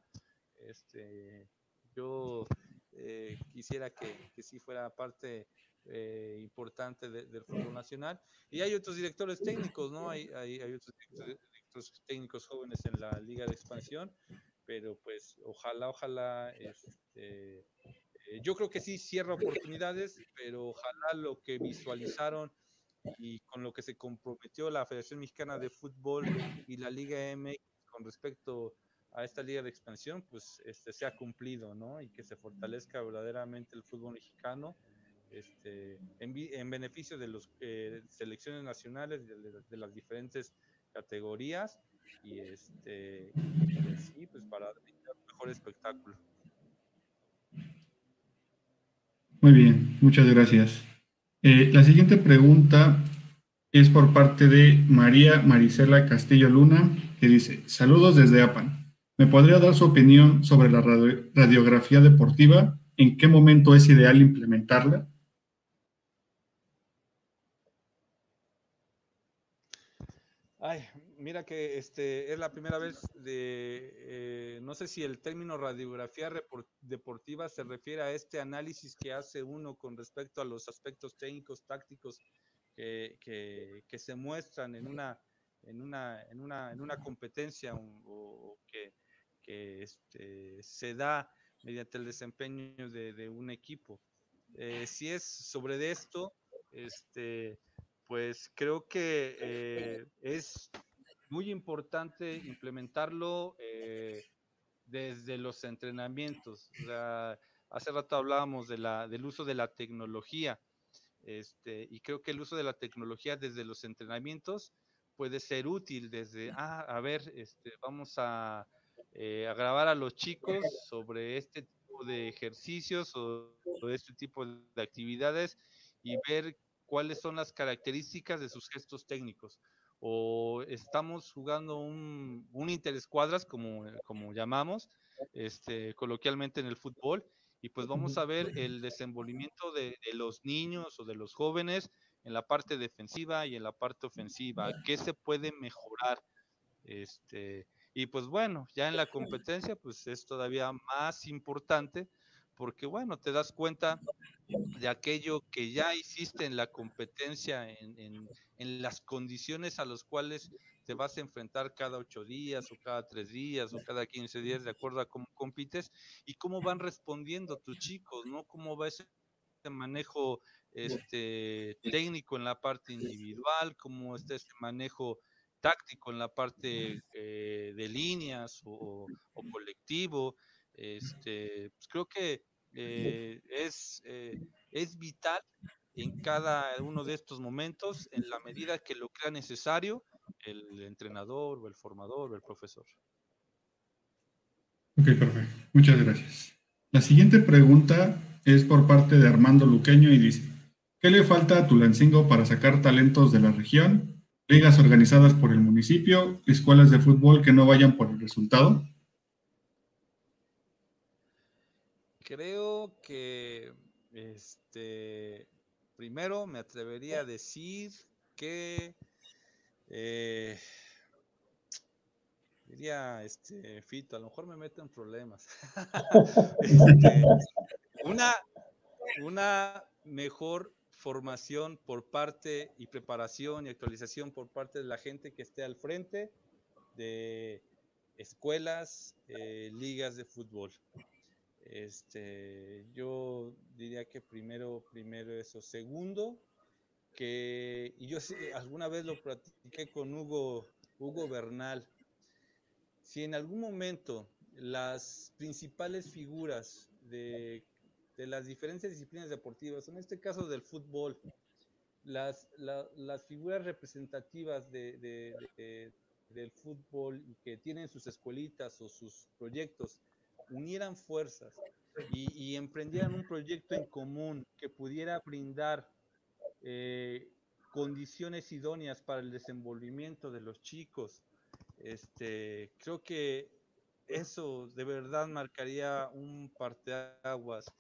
este, yo eh, quisiera que, que, sí fuera parte eh, importante del fútbol nacional. Y hay otros directores técnicos, ¿no? Hay, hay, hay otros técnicos jóvenes en la Liga de Expansión, pero pues ojalá, ojalá, este, eh, yo creo que sí cierra oportunidades, pero ojalá lo que visualizaron y con lo que se comprometió la Federación Mexicana de Fútbol y la Liga MX con respecto a esta liga de expansión, pues este, se ha cumplido, ¿no? Y que se fortalezca verdaderamente el fútbol mexicano este, en, en beneficio de las eh, selecciones nacionales de, las diferentes categorías y este sí, pues para dar un mejor espectáculo. Muy bien, muchas gracias. Eh, la siguiente pregunta es por parte de María Marisela Castillo Luna, que dice, saludos desde APAN. ¿Me podría dar su opinión sobre la radiografía deportiva? ¿En qué momento es ideal implementarla? Mira que este es la primera vez de, eh, no sé si el término radiografía deportiva se refiere a este análisis que hace uno con respecto a los aspectos técnicos, tácticos que, que, se muestran en una, en una, en una, en una competencia o que que este, se da mediante el desempeño de, un equipo. Eh, si es sobre esto, este, pues creo que eh, es muy importante implementarlo eh, desde los entrenamientos. hace rato hablábamos de la, del uso de la tecnología, este, y creo que el uso de la tecnología desde los entrenamientos puede ser útil desde, ah, a ver, este, vamos a, eh, a grabar a los chicos sobre este tipo de ejercicios o, este tipo de actividades y ver cuáles son las características de sus gestos técnicos. O estamos jugando un, un interescuadras, como, como llamamos este, coloquialmente en el fútbol, y pues vamos a ver el desenvolvimiento de, de los niños o de los jóvenes en la parte defensiva y en la parte ofensiva, qué se puede mejorar. Este, y pues bueno, ya en la competencia, pues es todavía más importante porque bueno, te das cuenta de aquello que ya hiciste en la competencia, en, en, las condiciones a las cuales te vas a enfrentar cada ocho días o cada tres días o cada quince días, de acuerdo a cómo compites y cómo van respondiendo tus chicos, ¿no? Cómo va ese manejo este, técnico en la parte individual, cómo está ese manejo táctico en la parte eh, de líneas o, colectivo. Este, pues creo que eh, es, eh, es vital en cada uno de estos momentos en la medida que lo crea necesario el entrenador o el formador o el profesor. Ok, perfecto. Muchas gracias. La siguiente pregunta es por parte de Armando Luqueño y dice, ¿qué le falta a Tulancingo para sacar talentos de la región? ¿Ligas organizadas por el municipio? ¿Escuelas de fútbol que no vayan por el resultado? Creo que este primero me atrevería a decir que eh, diría este Fito, a lo mejor me meto en problemas. *laughs* Este, una, una mejor formación por parte y preparación y actualización por parte de la gente que esté al frente de escuelas, eh, ligas de fútbol. Este, yo diría que primero, primero eso. Segundo, que y yo alguna vez lo practiqué con Hugo, Hugo Bernal. Si en algún momento las principales figuras de, de las diferentes disciplinas deportivas, en este caso del fútbol, las, las figuras representativas de, de, del fútbol que tienen sus escuelitas o sus proyectos, unieran fuerzas y, emprendieran un proyecto en común que pudiera brindar eh, condiciones idóneas para el desenvolvimiento de los chicos, este, creo que eso de verdad marcaría un parteaguas.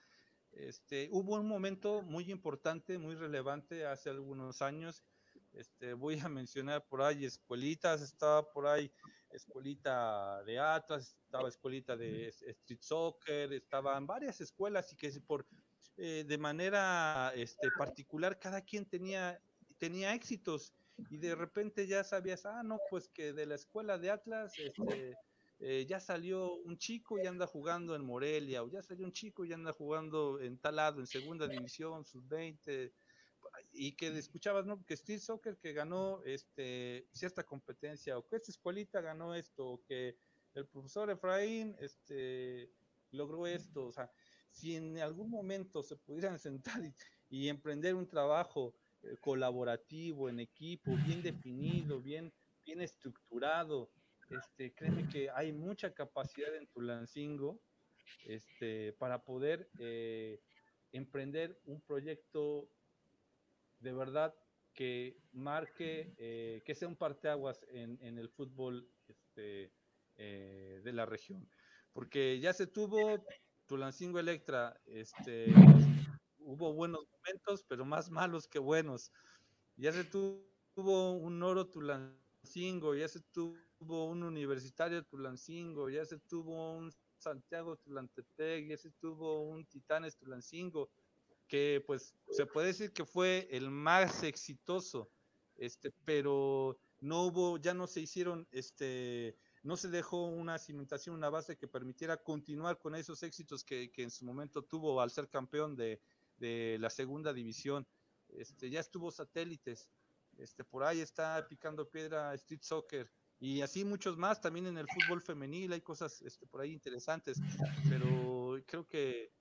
Este, hubo un momento muy importante, muy relevante hace algunos años. Este, voy a mencionar por ahí escuelitas, estaba por ahí escuelita de Atlas, estaba escuelita de street soccer, estaban varias escuelas y que por eh, de manera este, particular cada quien tenía, tenía éxitos. Y de repente ya sabías, ah, no, pues que de la escuela de Atlas este, eh, ya salió un chico y anda jugando en Morelia, o ya salió un chico y anda jugando en tal lado, en segunda división, sub-20, y que escuchabas, ¿no? Que Steve Soccer que ganó este, cierta competencia, o que esta escuelita ganó esto, o que el profesor Efraín este, logró esto. O sea, si en algún momento se pudieran *laughs* sentar y, emprender un trabajo eh, colaborativo, en equipo, bien definido, bien, bien estructurado, este, créeme que hay mucha capacidad en Tulancingo este, para poder eh, emprender un proyecto de verdad que marque, eh, que sea un parteaguas en, el fútbol este, eh, de la región. Porque ya se tuvo Tulancingo Electra, este, hubo buenos momentos, pero más malos que buenos. Ya se tuvo un oro Tulancingo, ya se tuvo un universitario Tulancingo, ya se tuvo un Santiago Tulantepec, ya se tuvo un Titanes Tulancingo que pues se puede decir que fue el más exitoso, este, pero no hubo, ya no se hicieron, este, no se dejó una cimentación, una base que permitiera continuar con esos éxitos que, en su momento tuvo al ser campeón de, la segunda división. Este, ya estuvo satélites, este, por ahí está picando piedra Street Soccer y así muchos más, también en el fútbol femenil hay cosas este, por ahí interesantes, pero creo que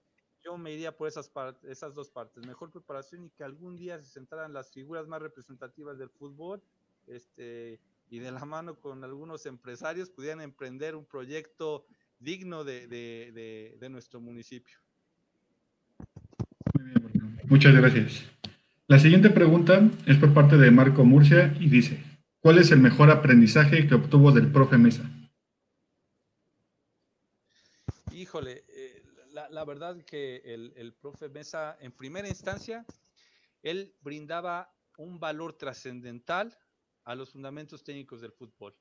yo me iría por esas, esas dos partes, mejor preparación y que algún día se sentaran las figuras más representativas del fútbol este, y de la mano con algunos empresarios pudieran emprender un proyecto digno de, nuestro municipio. Muchas gracias. La siguiente pregunta es por parte de Marco Murcia y dice, ¿cuál es el mejor aprendizaje que obtuvo del profe Mesa? Híjole, la, verdad que el, profe Mesa, en primera instancia, él brindaba un valor trascendental a los fundamentos técnicos del fútbol.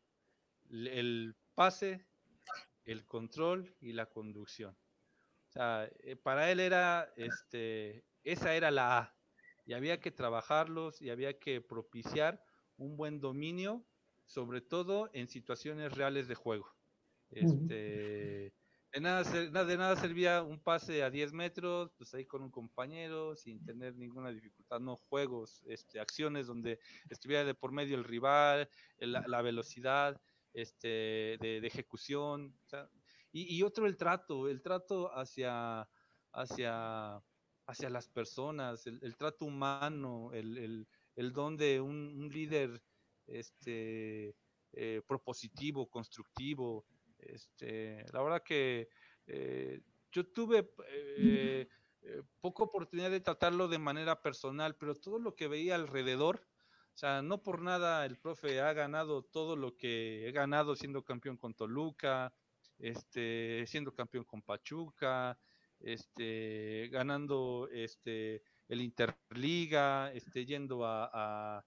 El pase, el control y la conducción. O sea, eh, para él era, este, esa era la A, y había que trabajarlos y había que propiciar un buen dominio, sobre todo en situaciones reales de juego. Este, de, nada, de nada servía un pase a 10 metros, pues ahí con un compañero, sin tener ninguna dificultad, no juegos, este, acciones donde estuviera de por medio el rival, la, velocidad este, de, ejecución. y, otro el trato, el trato hacia, hacia, hacia las personas, el, trato humano, el, don de un, líder este, eh, propositivo, constructivo. Este, la verdad que eh, yo tuve eh, poca oportunidad de tratarlo de manera personal, pero todo lo que veía alrededor, o sea, no por nada el profe ha ganado todo lo que he ganado siendo campeón con Toluca, este, siendo campeón con Pachuca, este, ganando este, el Interliga, este, yendo a,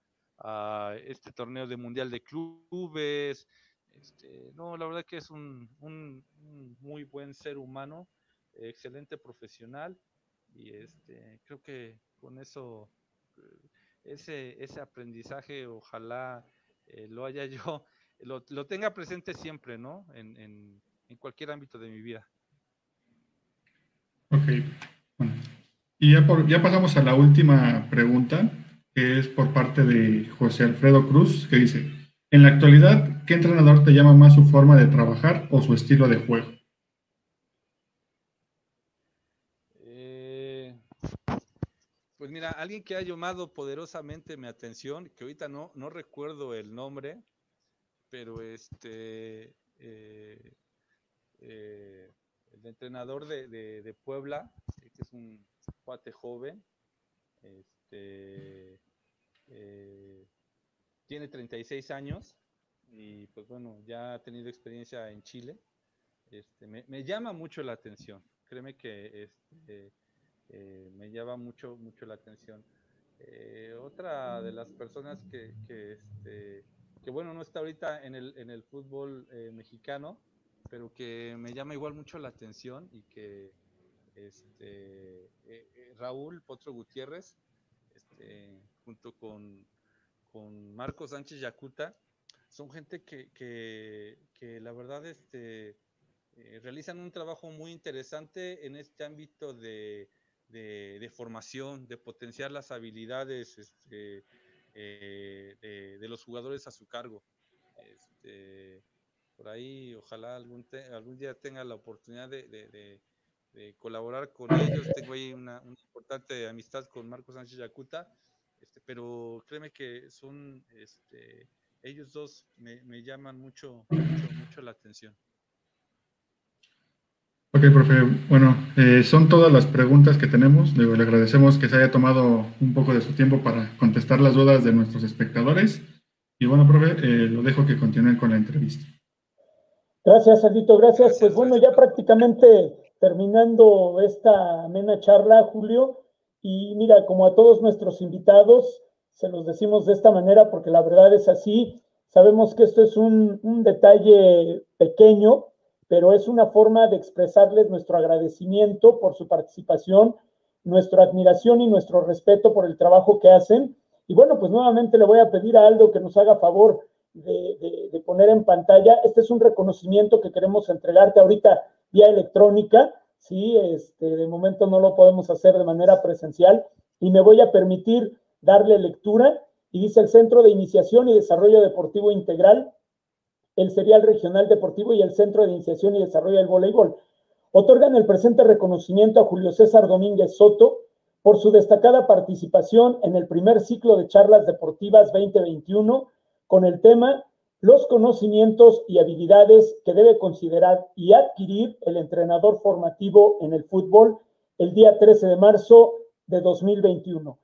este torneo de Mundial de Clubes. Este, no, la verdad que es un, muy buen ser humano, excelente profesional y este, creo que con eso, ese, ese aprendizaje, ojalá eh, lo haya yo, *laughs* lo, lo, tenga presente siempre, ¿no? En, en, en cualquier ámbito de mi vida. Ok, bueno. Y ya, ya pasamos a la última pregunta, que es por parte de José Alfredo Cruz, que dice, en la actualidad, ¿qué entrenador te llama más su forma de trabajar o su estilo de juego? Eh, pues mira, alguien que ha llamado poderosamente mi atención, que ahorita no, recuerdo el nombre, pero este... Eh, eh, el entrenador de, Puebla, que es un cuate joven, este, tiene 36 años y pues bueno, ya ha tenido experiencia en Chile. Este, me, llama mucho la atención, créeme que este, eh, me llama mucho, mucho la atención. otra de las personas que, que, este, que, bueno, no está ahorita en el, en el fútbol mexicano, pero que me llama igual mucho la atención y que este, eh, eh, Raúl Potro Gutiérrez, este, junto con, con Marcos Sánchez Yacuta, son gente que, que, la verdad este, eh, realizan un trabajo muy interesante en este ámbito de, de, formación, de potenciar las habilidades este, de, de, los jugadores a su cargo. Este, por ahí ojalá algún, algún día tenga la oportunidad de, colaborar con ellos. Tengo ahí una, importante amistad con Marcos Sánchez Yacuta, pero créeme que son, este, ellos dos me, llaman mucho, mucho, la atención. Ok, profe. Bueno, eh, son todas las preguntas que tenemos. Le, agradecemos que se haya tomado un poco de su tiempo para contestar las dudas de nuestros espectadores. Y bueno, profe, eh, lo dejo que continúen con la entrevista. Gracias, Aldito, gracias. Pues bueno, ya prácticamente terminando esta amena charla, Julio, y mira, como a todos nuestros invitados, se los decimos de esta manera porque la verdad es así. Sabemos que esto es un, detalle pequeño, pero es una forma de expresarles nuestro agradecimiento por su participación, nuestra admiración y nuestro respeto por el trabajo que hacen. Y bueno, pues nuevamente le voy a pedir a Aldo que nos haga favor de, poner en pantalla. Este es un reconocimiento que queremos entregarte ahorita vía electrónica, ¿sí? Este, de momento no lo podemos hacer de manera presencial y me voy a permitir darle lectura y dice el Centro de Iniciación y Desarrollo Deportivo Integral, el Serial Regional Deportivo y el Centro de Iniciación y Desarrollo del Voleibol. Otorgan el presente reconocimiento a Julio César Domínguez Soto por su destacada participación en el primer ciclo de charlas deportivas 2021 con el tema los conocimientos y habilidades que debe considerar y adquirir el entrenador formativo en el fútbol el día 13 de marzo de 2021.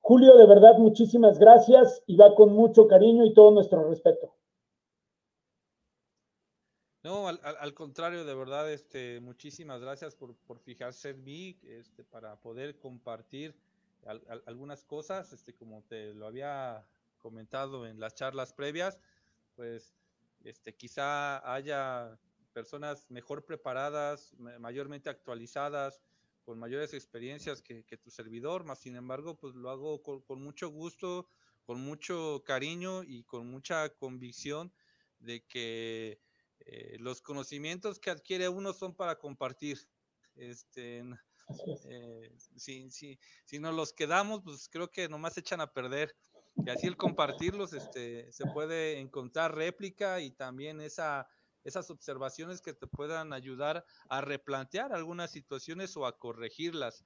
Julio, de verdad, muchísimas gracias y va con mucho cariño y todo nuestro respeto. No, al, contrario, de verdad, este, muchísimas gracias por, fijarse en mí este, para poder compartir algunas cosas, este, como te lo había comentado en las charlas previas, pues este, quizá haya personas mejor preparadas, mayormente actualizadas, con mayores experiencias que, tu servidor, más sin embargo, pues lo hago con, mucho gusto, con mucho cariño y con mucha convicción de que eh, los conocimientos que adquiere uno son para compartir. Este, eh, si, si, si nos los quedamos, pues creo que nomás echan a perder. Y así el compartirlos, este, se puede encontrar réplica y también esa, esas observaciones que te puedan ayudar a replantear algunas situaciones o a corregirlas.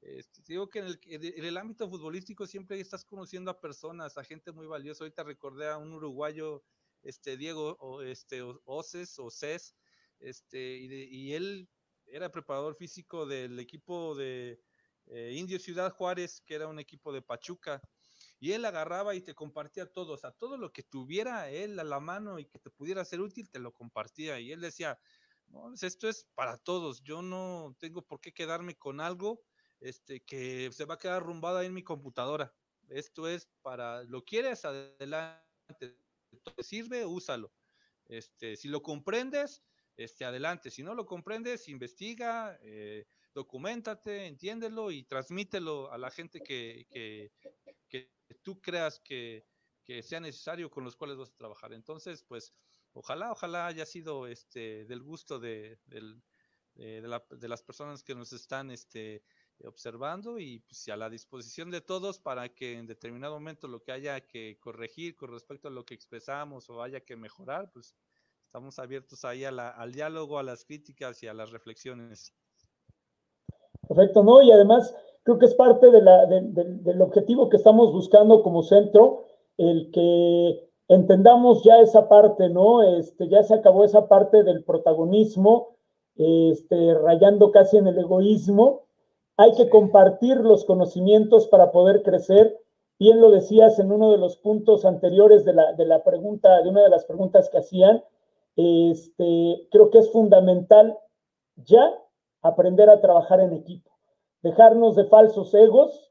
Este, digo que en el, en el, ámbito futbolístico siempre estás conociendo a personas, a gente muy valiosa. Ahorita recordé a un uruguayo, este Diego o este Oces o Cés, este, y, él era preparador físico del equipo de eh, Indio Ciudad Juárez, que era un equipo de Pachuca y él agarraba y te compartía todo, o sea, todo lo que tuviera él a la mano y que te pudiera ser útil, te lo compartía. Y él decía, pues, esto es para todos, yo no tengo por qué quedarme con algo este, que se va a quedar rumbado ahí en mi computadora. Esto es para, lo quieres, adelante, te sirve, úsalo. Este, si lo comprendes, este, adelante. Si no lo comprendes, investiga, eh, documentate, entiéndelo y transmítelo a la gente que, que, que tú creas que, sea necesario con los cuales vas a trabajar. Entonces, pues, ojalá, ojalá haya sido este del gusto de, de, las personas que nos están este, observando y pues, a la disposición de todos para que en determinado momento lo que haya que corregir con respecto a lo que expresamos o haya que mejorar, pues estamos abiertos ahí al diálogo, a las críticas y a las reflexiones. Perfecto, ¿no? Y además creo que es parte de la, del objetivo que estamos buscando como centro, el que entendamos ya esa parte, ¿no? Este, ya se acabó esa parte del protagonismo, este, rayando casi en el egoísmo. Hay que compartir los conocimientos para poder crecer. Bien lo decías en uno de los puntos anteriores de la, de la pregunta, de una de las preguntas que hacían. Este, creo que es fundamental ya aprender a trabajar en equipo dejarnos de falsos egos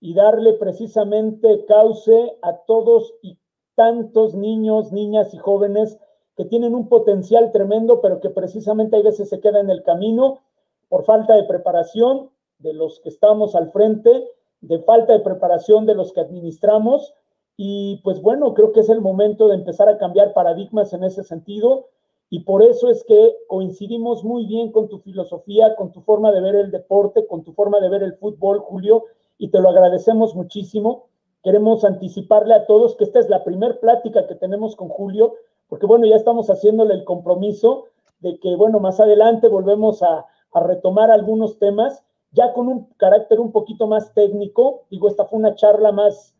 y darle precisamente cauce a todos y tantos niños, niñas y jóvenes que tienen un potencial tremendo, pero que precisamente hay veces se queda en el camino por falta de preparación de los que estamos al frente, de falta de preparación de los que administramos. Y pues bueno, creo que es el momento de empezar a cambiar paradigmas en ese sentido y por eso es que coincidimos muy bien con tu filosofía, con tu forma de ver el deporte, con tu forma de ver el fútbol, Julio, y te lo agradecemos muchísimo. Queremos anticiparle a todos que esta es la primera plática que tenemos con Julio, porque bueno, ya estamos haciéndole el compromiso de que, bueno, más adelante volvemos a, retomar algunos temas, ya con un carácter un poquito más técnico. Digo, esta fue una charla más,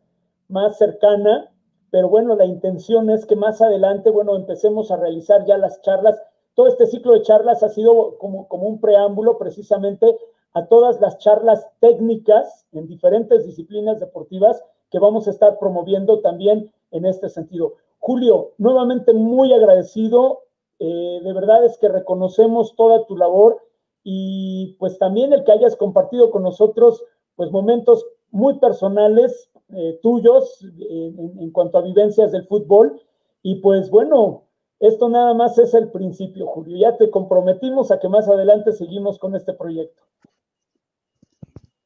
más cercana, pero bueno, la intención es que más adelante, bueno, empecemos a realizar ya las charlas. Todo este ciclo de charlas ha sido como, como un preámbulo precisamente a todas las charlas técnicas en diferentes disciplinas deportivas que vamos a estar promoviendo también en este sentido. Julio, nuevamente muy agradecido. Eh, de verdad es que reconocemos toda tu labor y pues también el que hayas compartido con nosotros pues momentos muy personales eh, tuyos en, cuanto a vivencias del fútbol. Y pues bueno, esto nada más es el principio, Julio. Ya te comprometimos a que más adelante seguimos con este proyecto.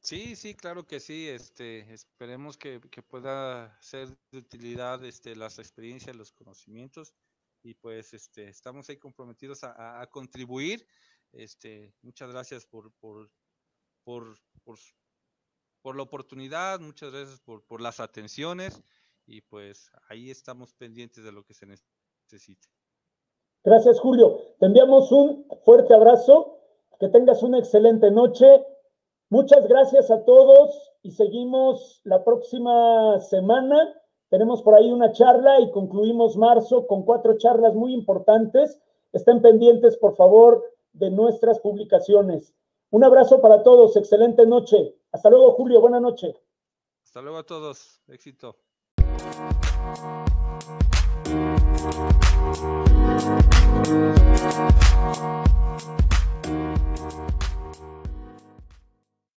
Sí, sí, claro que sí. Este, esperemos que, pueda ser de utilidad este, las experiencias, los conocimientos. Y pues este, estamos ahí comprometidos a, contribuir. Este, muchas gracias por, por, por, por por la oportunidad, muchas gracias por, por las atenciones y pues ahí estamos pendientes de lo que se necesite. Gracias, Julio. Te enviamos un fuerte abrazo, que tengas una excelente noche. Muchas gracias a todos y seguimos la próxima semana. Tenemos por ahí una charla y concluimos marzo con cuatro charlas muy importantes. Estén pendientes, por favor, de nuestras publicaciones. Un abrazo para todos, excelente noche. Hasta luego, Julio, buena noche. Hasta luego a todos, éxito.